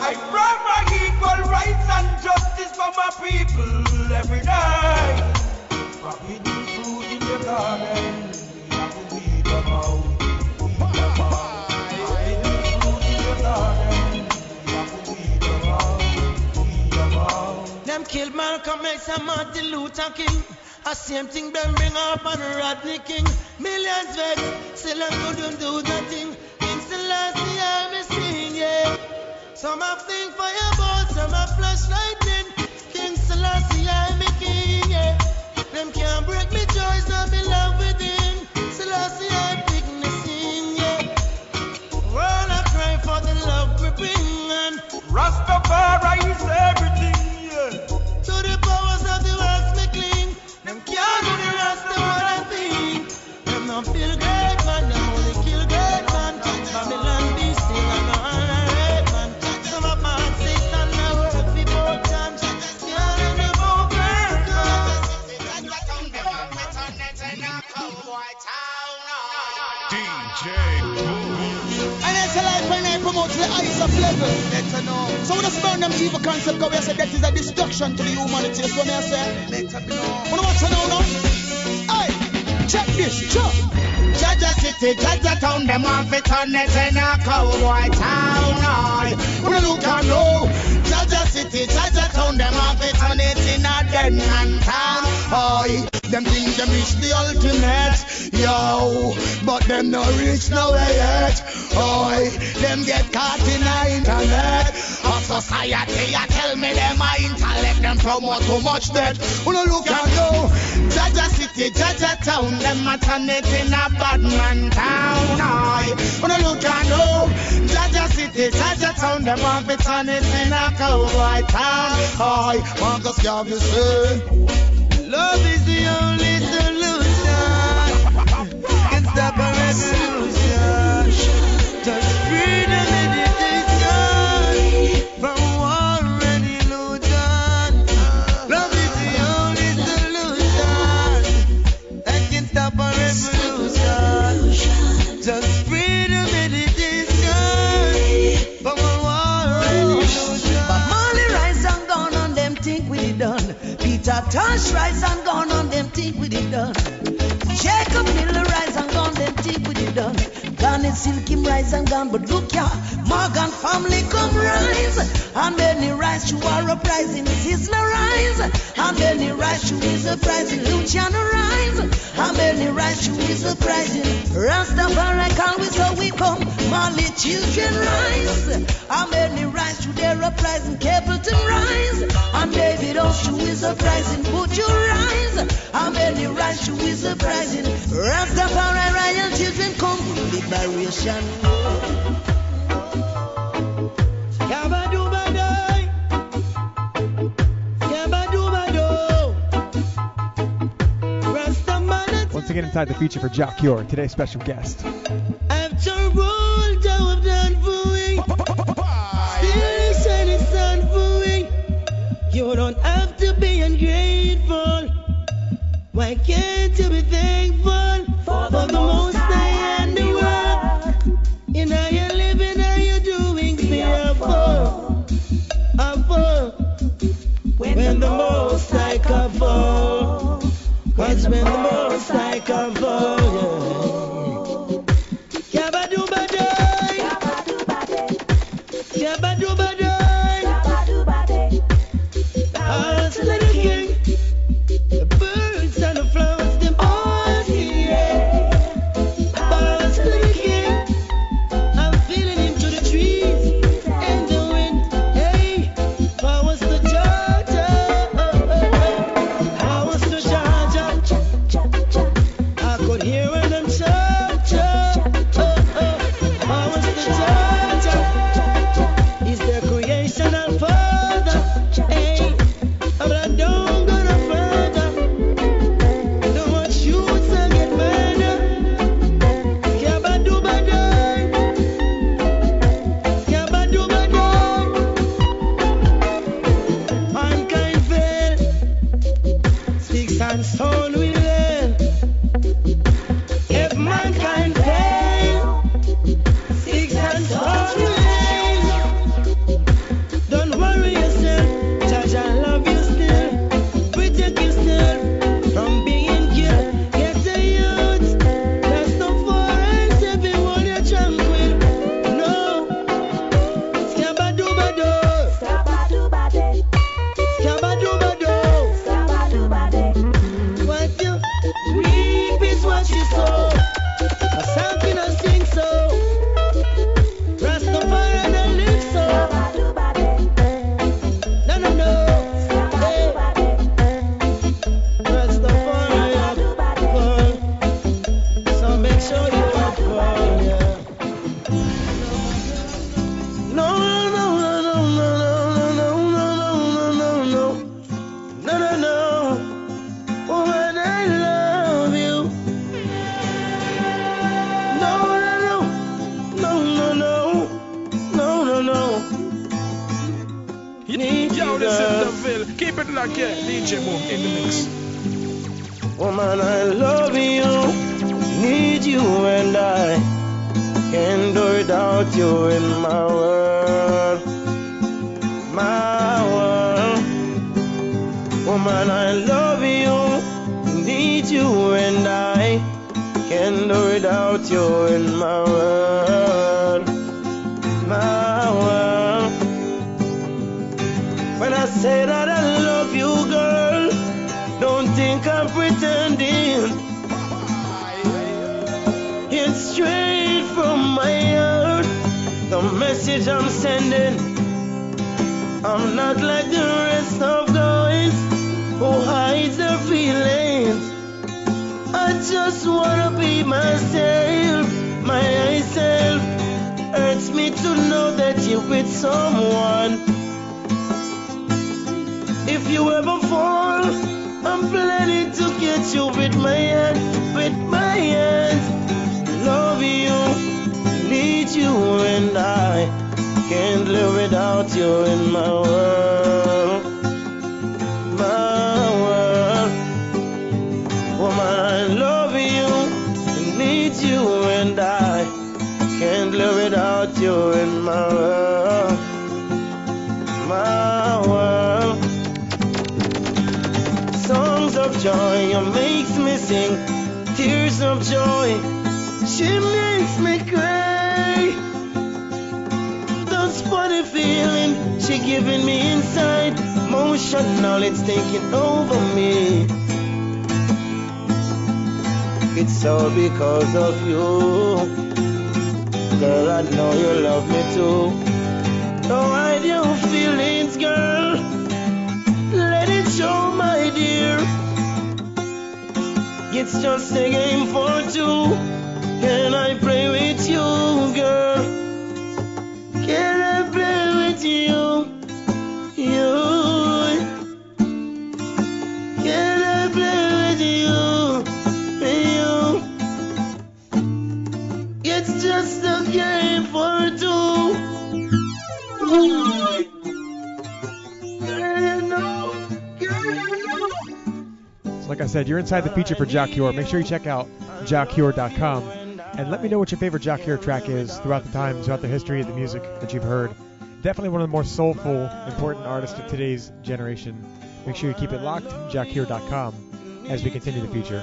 I pray for equal rights and justice for my people every day. Forbidden fruit in the garden, Them killed Malcolm X and Martin Luther King. A same thing them bring up on Rodney King. Millions vex, still I couldn't do nothing. King Selassie I me sing, yeah. Some have think fireball, some have flash lightning. King Selassie I me king, yeah. Them can't break me joys, not be love within. Selassie I pick me sing, yeah. All I cry for the love we bring and Rastafari Not feel great man, them only kill great man. Babylon be still and no honorate man. Some of my Satan now work for fortune. Can't let them And it's a life when I promote the highest of level. Better know. So when I burn them evil concept, go we say that is a destruction to the humanity. So me I say, better know. Wanna watch it now, now? Check this, check. Jaja City, Jaja Town, them want to turn it in a cowboy town. When you look and know, Jaja City, Jaja Town, them want to turn it in a den and town. Aye, them think them reach the ultimate, yo, but them no reach nowhere yet. Aye, them get caught in the internet society. I tell me them my intellect, them promote too much dead. When I look at you, Jaja city, Jaja town, them maternate in a bad man town. I, when I look at you, Jaja city, Jaja town, them want turn it in a cowboy town. I, want to scare you soon. Love is the only solution. Can stop a revolution. Peter rise and gone on them think we did done. like silk rise and gone. But look ya, Morgan family come rise. And many rise, you are uprising. Sizzla rise. And many rise, you is uprising. Luciano rise. And many rise, you is uprising. Rastafari call we so we come. Mali children rise. And many rise, you dare uprising. Capleton rise. And David Oshu is uprising. Would you rise? And many rise, you is uprising. Rastafari royal children come. Once again, inside the feature for Jah Cure, today's special guest. You don't have to be ungrateful. Why can't you be thankful for, for the, the most I am? when the most I come for. That's when the most like of all, yeah. inside the feature for Jah Cure. Make sure you check out jahcure.com and let me know what your favorite Jah Cure track is throughout the time, throughout the history of the music that you've heard. Definitely one of the more soulful, important artists of today's generation. Make sure you keep it locked, jahcure.com, as we continue the feature.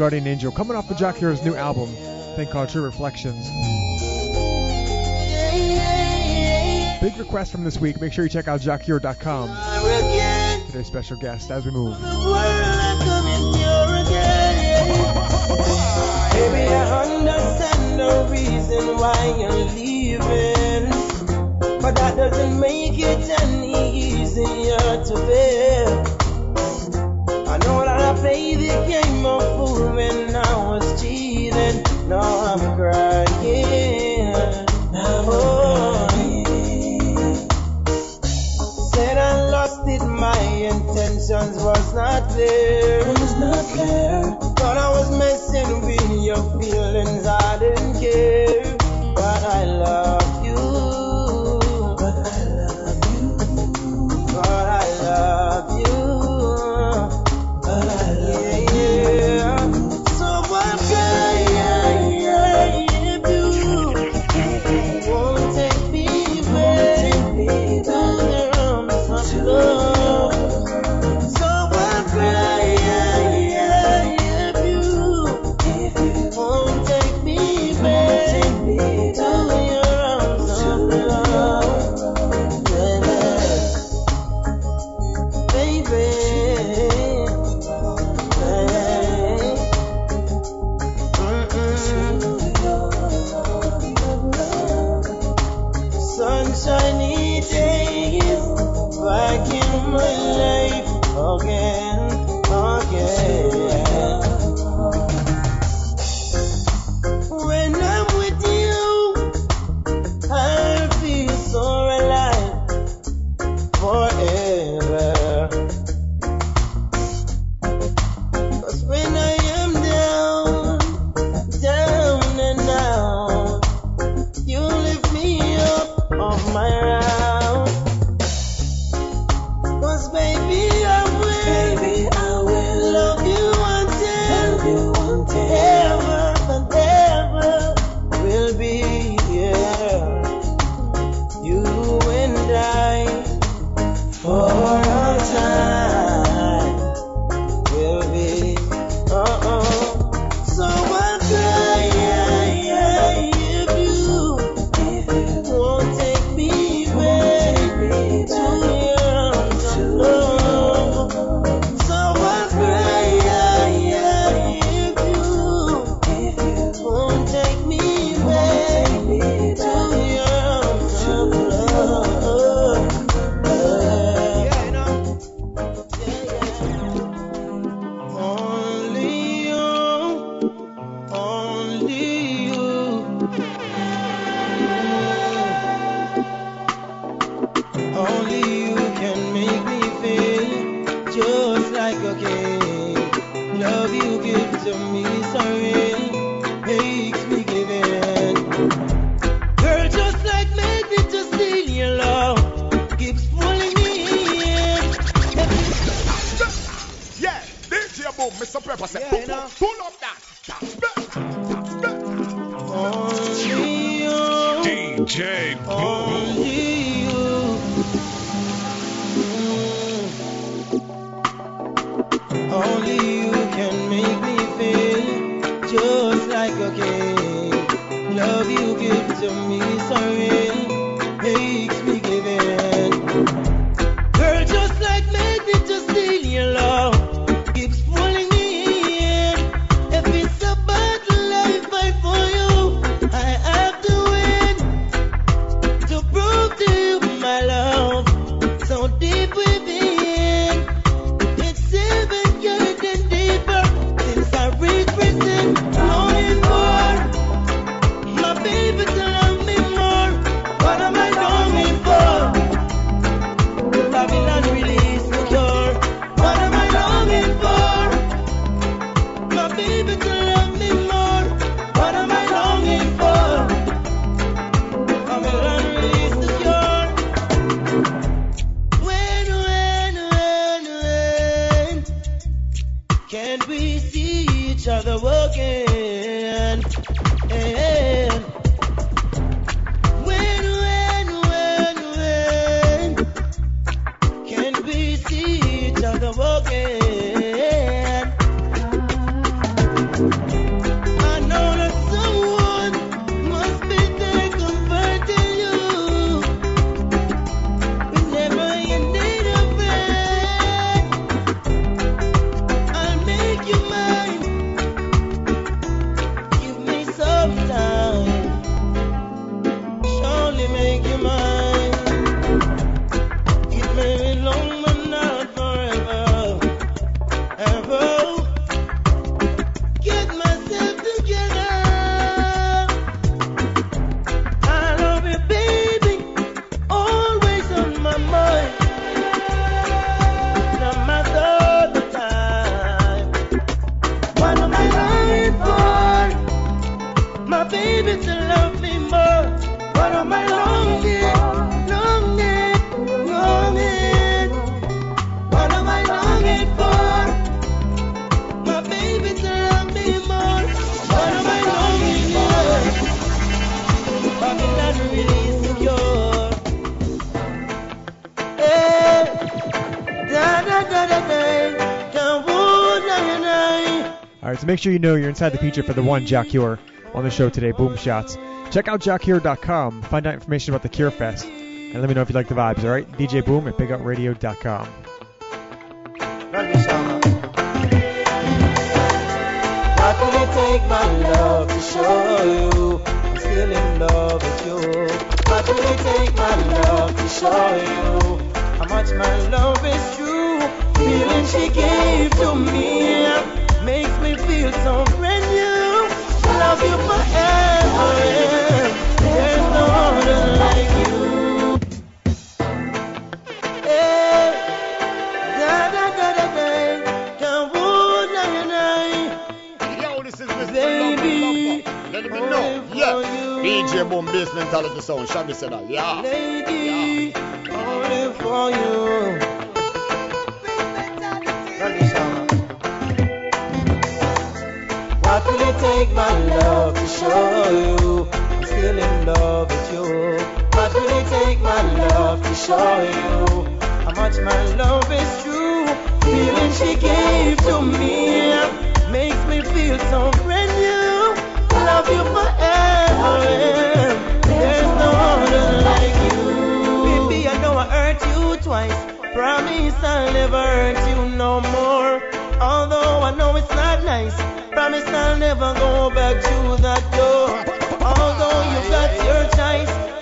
Guardian Angel, coming off of Jah Cure's new album, thing called True Reflections. Big request from this week. Make sure you check out jahcure.com. Today's special guest as we move. Baby, I understand the reason why you're leaving. But that doesn't make it any easier to bear play the came of fool when I was cheating. Now I'm crying. Now oh. Said I lost it, my intentions was not there. Was not there. Thought I was messing with your feelings. Make sure you know you're inside the feature for the one Jah Cure on the show today, Boom Shots. Check out jahcure.com, find out information about the Cure Fest, and let me know if you like the vibes, all right? DJ Boom at bigupradio.com. Will it take, my love, to show you I'm still in love with you? Will it take, my love, to show you how much my love is true? Feeling she gave to me feel so brand new. Love you forever. There's no like you. Hey, da da da da da, da woo, da da da. Yo, this is Mr. Baby. Let me know. Yeah. DJ Boom Beast Mentality Sound. Shaggy said that. Yeah. Lady, only for you. To show you how much my love is true? Feeling she gave to me makes me feel so brand new. Love you forever. There's no other like you. Baby, I know I hurt you twice. Promise I'll never hurt you no more. Although I know it's not nice. Promise I'll never go back to that door. Although you got your choice,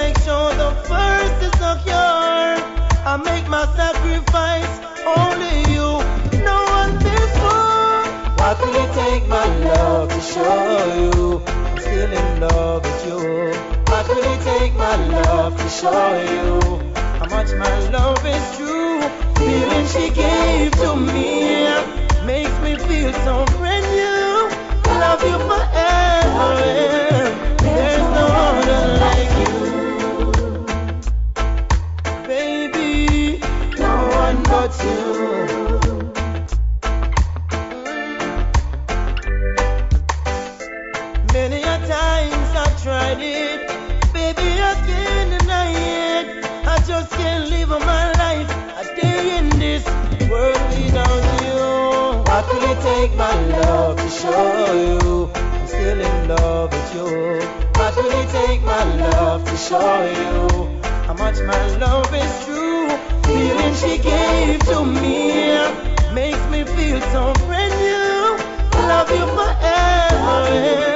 make sure the first is secure. I make my sacrifice, only you, no one before. What will it take, my love, to show you I'm still in love with you? What will it take, my love, to show you how much my love is true? Feeling she gave to me makes me feel so brand new. Love you forever. Many a times I've tried it, baby, I can't deny it. I just can't live my life in this world without you. It take, my love, to show you I'm still in love with you? It take, my love, to show you how much my love is true? Feeling she gave to me makes me feel so brand new. Love you forever.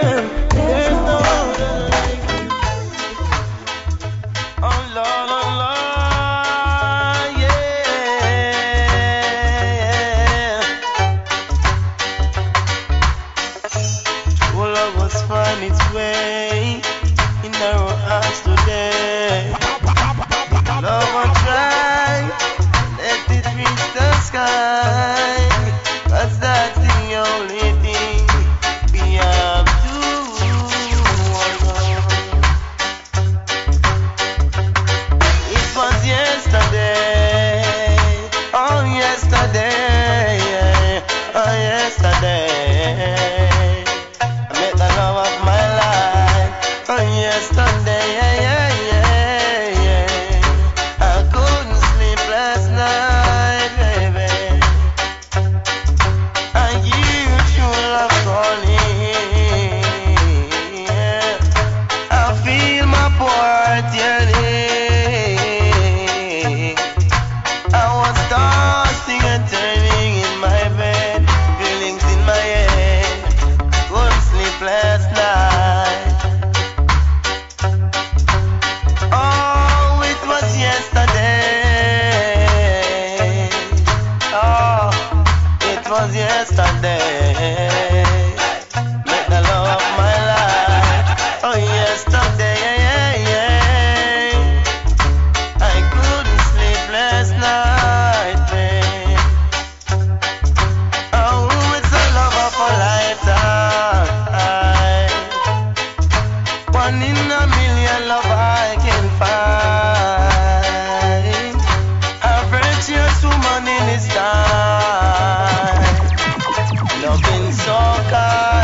Loving so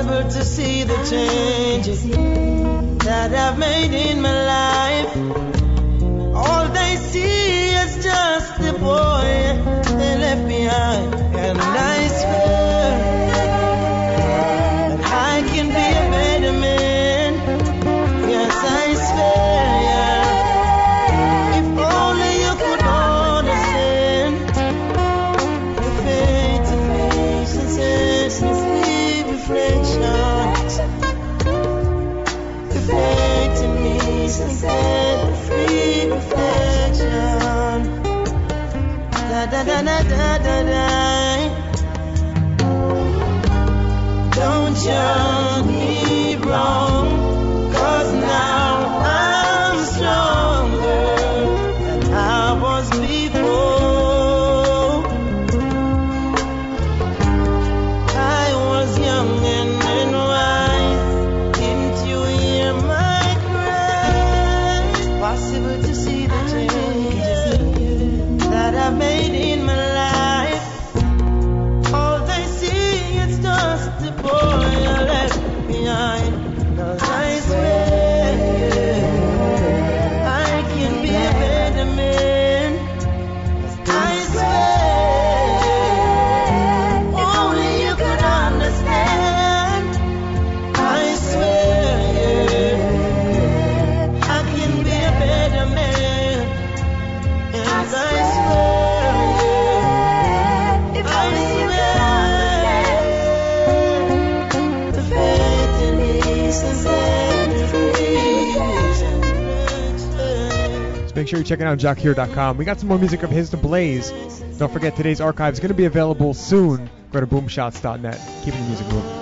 impossible to see the changes that I've made in my life. All they see is just the boy. sure you're checking out jahcure.com. We got some more music of his to blaze. Don't forget, today's archive is going to be available soon. Go to boomshots.net. Keeping the music moving.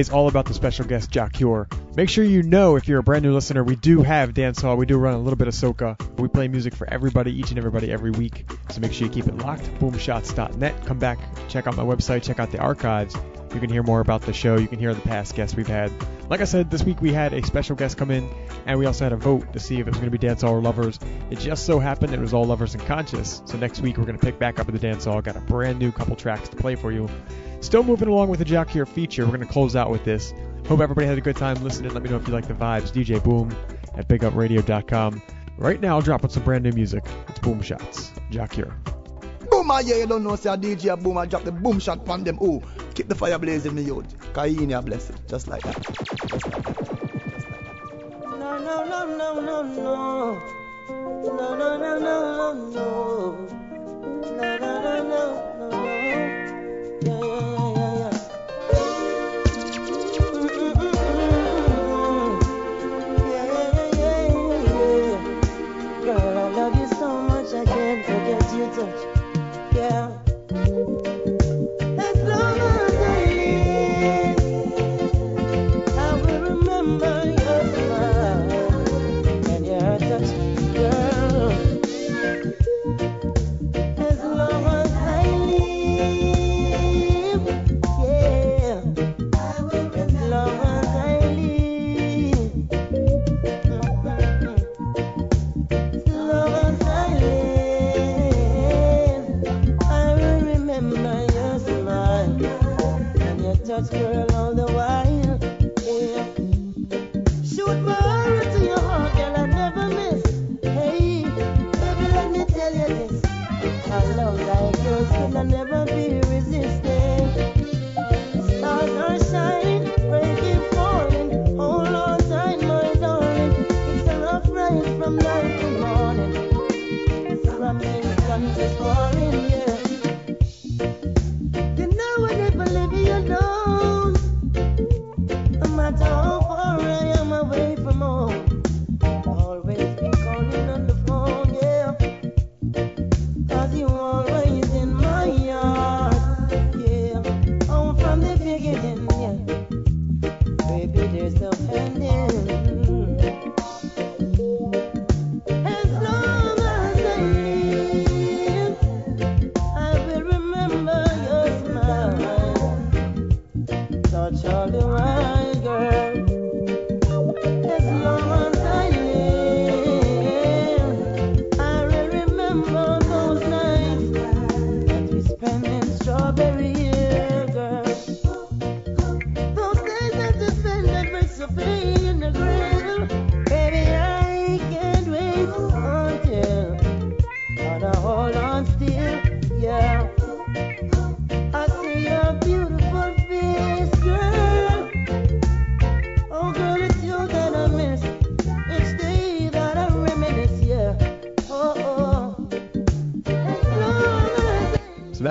Today's all about the special guest, Jah Cure. Make sure you know if you're a brand new listener, we do have dance hall. We do run a little bit of soca. We play music for everybody, each and everybody, every week. So make sure you keep it locked. Boomshots.net. Come back, check out my website, check out the archives. You can hear more about the show. You can hear the past guests we've had. Like I said, this week we had a special guest come in, and we also had a vote to see if it was going to be dance hall or lovers. It just so happened it was all lovers and conscious. So next week we're going to pick back up at the dance hall. Got a brand new couple tracks to play for you. Still moving along with the Jah Cure feature. We're going to close out with this. Hope everybody had a good time listening. Let me know if you like the vibes. DJ Boom at bigupradio.com. Right now, I'll drop with some brand new music. It's Boom Shots. Jah Cure. Boom, ah, yeah, you don't know, say a DJ a boom, I drop the boom shot from them. Oh, keep the fire blazing, me youth. Cause he in your blessing, just like that.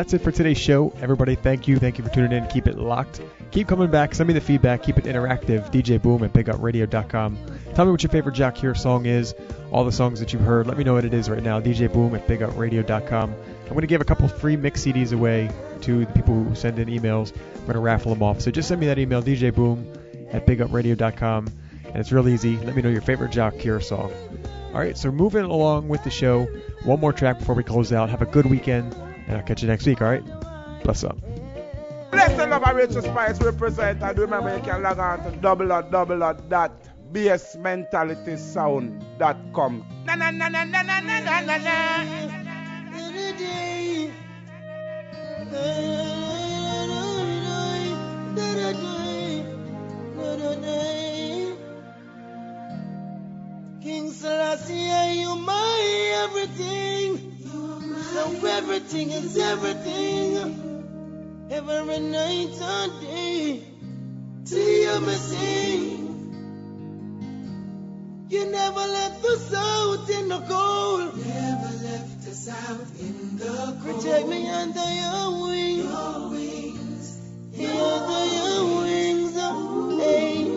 That's it for today's show. Everybody, thank you. Thank you for tuning in. Keep it locked. Keep coming back. Send me the feedback. Keep it interactive. DJ Boom at BigUpRadio.com. Tell me what your favorite Jah Cure song is. All the songs that you've heard. Let me know what it is right now. DJ Boom at BigUpRadio.com. I'm going to give a couple free mix CDs away to the people who send in emails. I'm going to raffle them off. So just send me that email, DJ Boom at BigUpRadio.com. And it's real easy. Let me know your favorite Jah Cure song. All right, so moving along with the show. One more track before we close out. Have a good weekend, and I'll catch you next week. All right, bless up. Bless the love of Rachel Spice represent. And remember, you can log on to www.beastmentalitysound.com. Na na na na na na na na na na. King Selassie, you my everything. So everything is everything. Every night and day, to you me sing. You never left us out in the cold. Never left us out in the cold. Protect me under your wings. Your wings. Under your wings. Hey.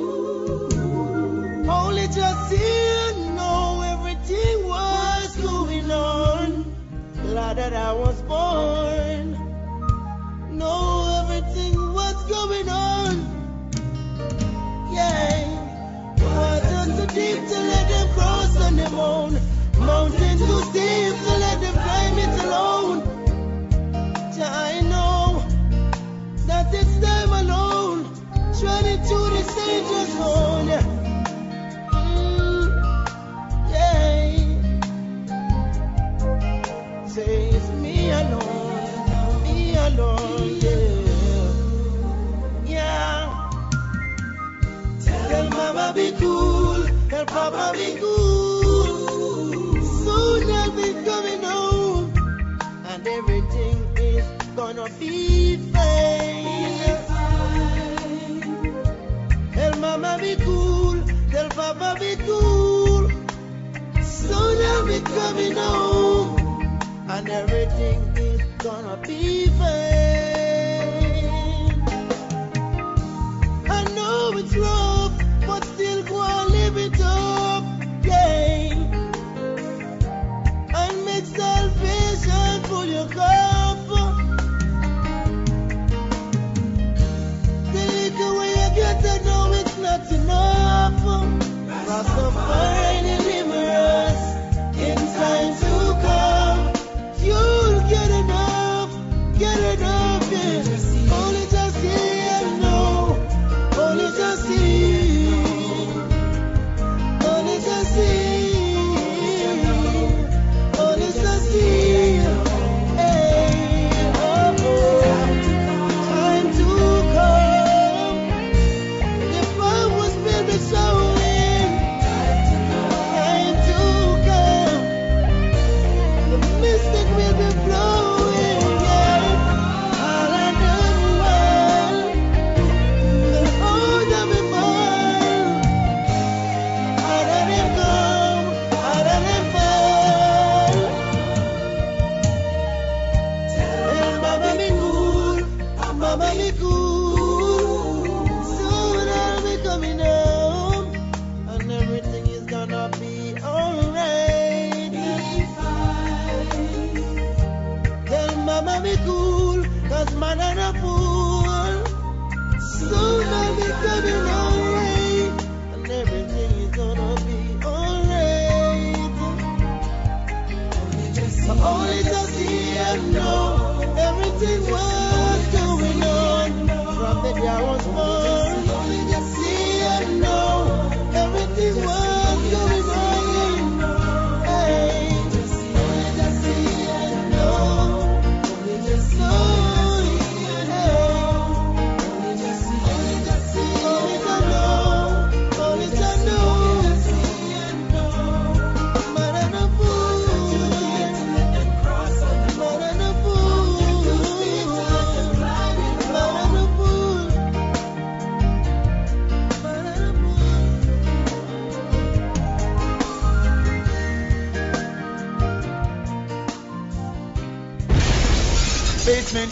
That I was born. Know everything was going on. Yeah. Water too deep to let them cross on their own. Mountain too steep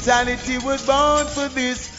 Mentality was born for this.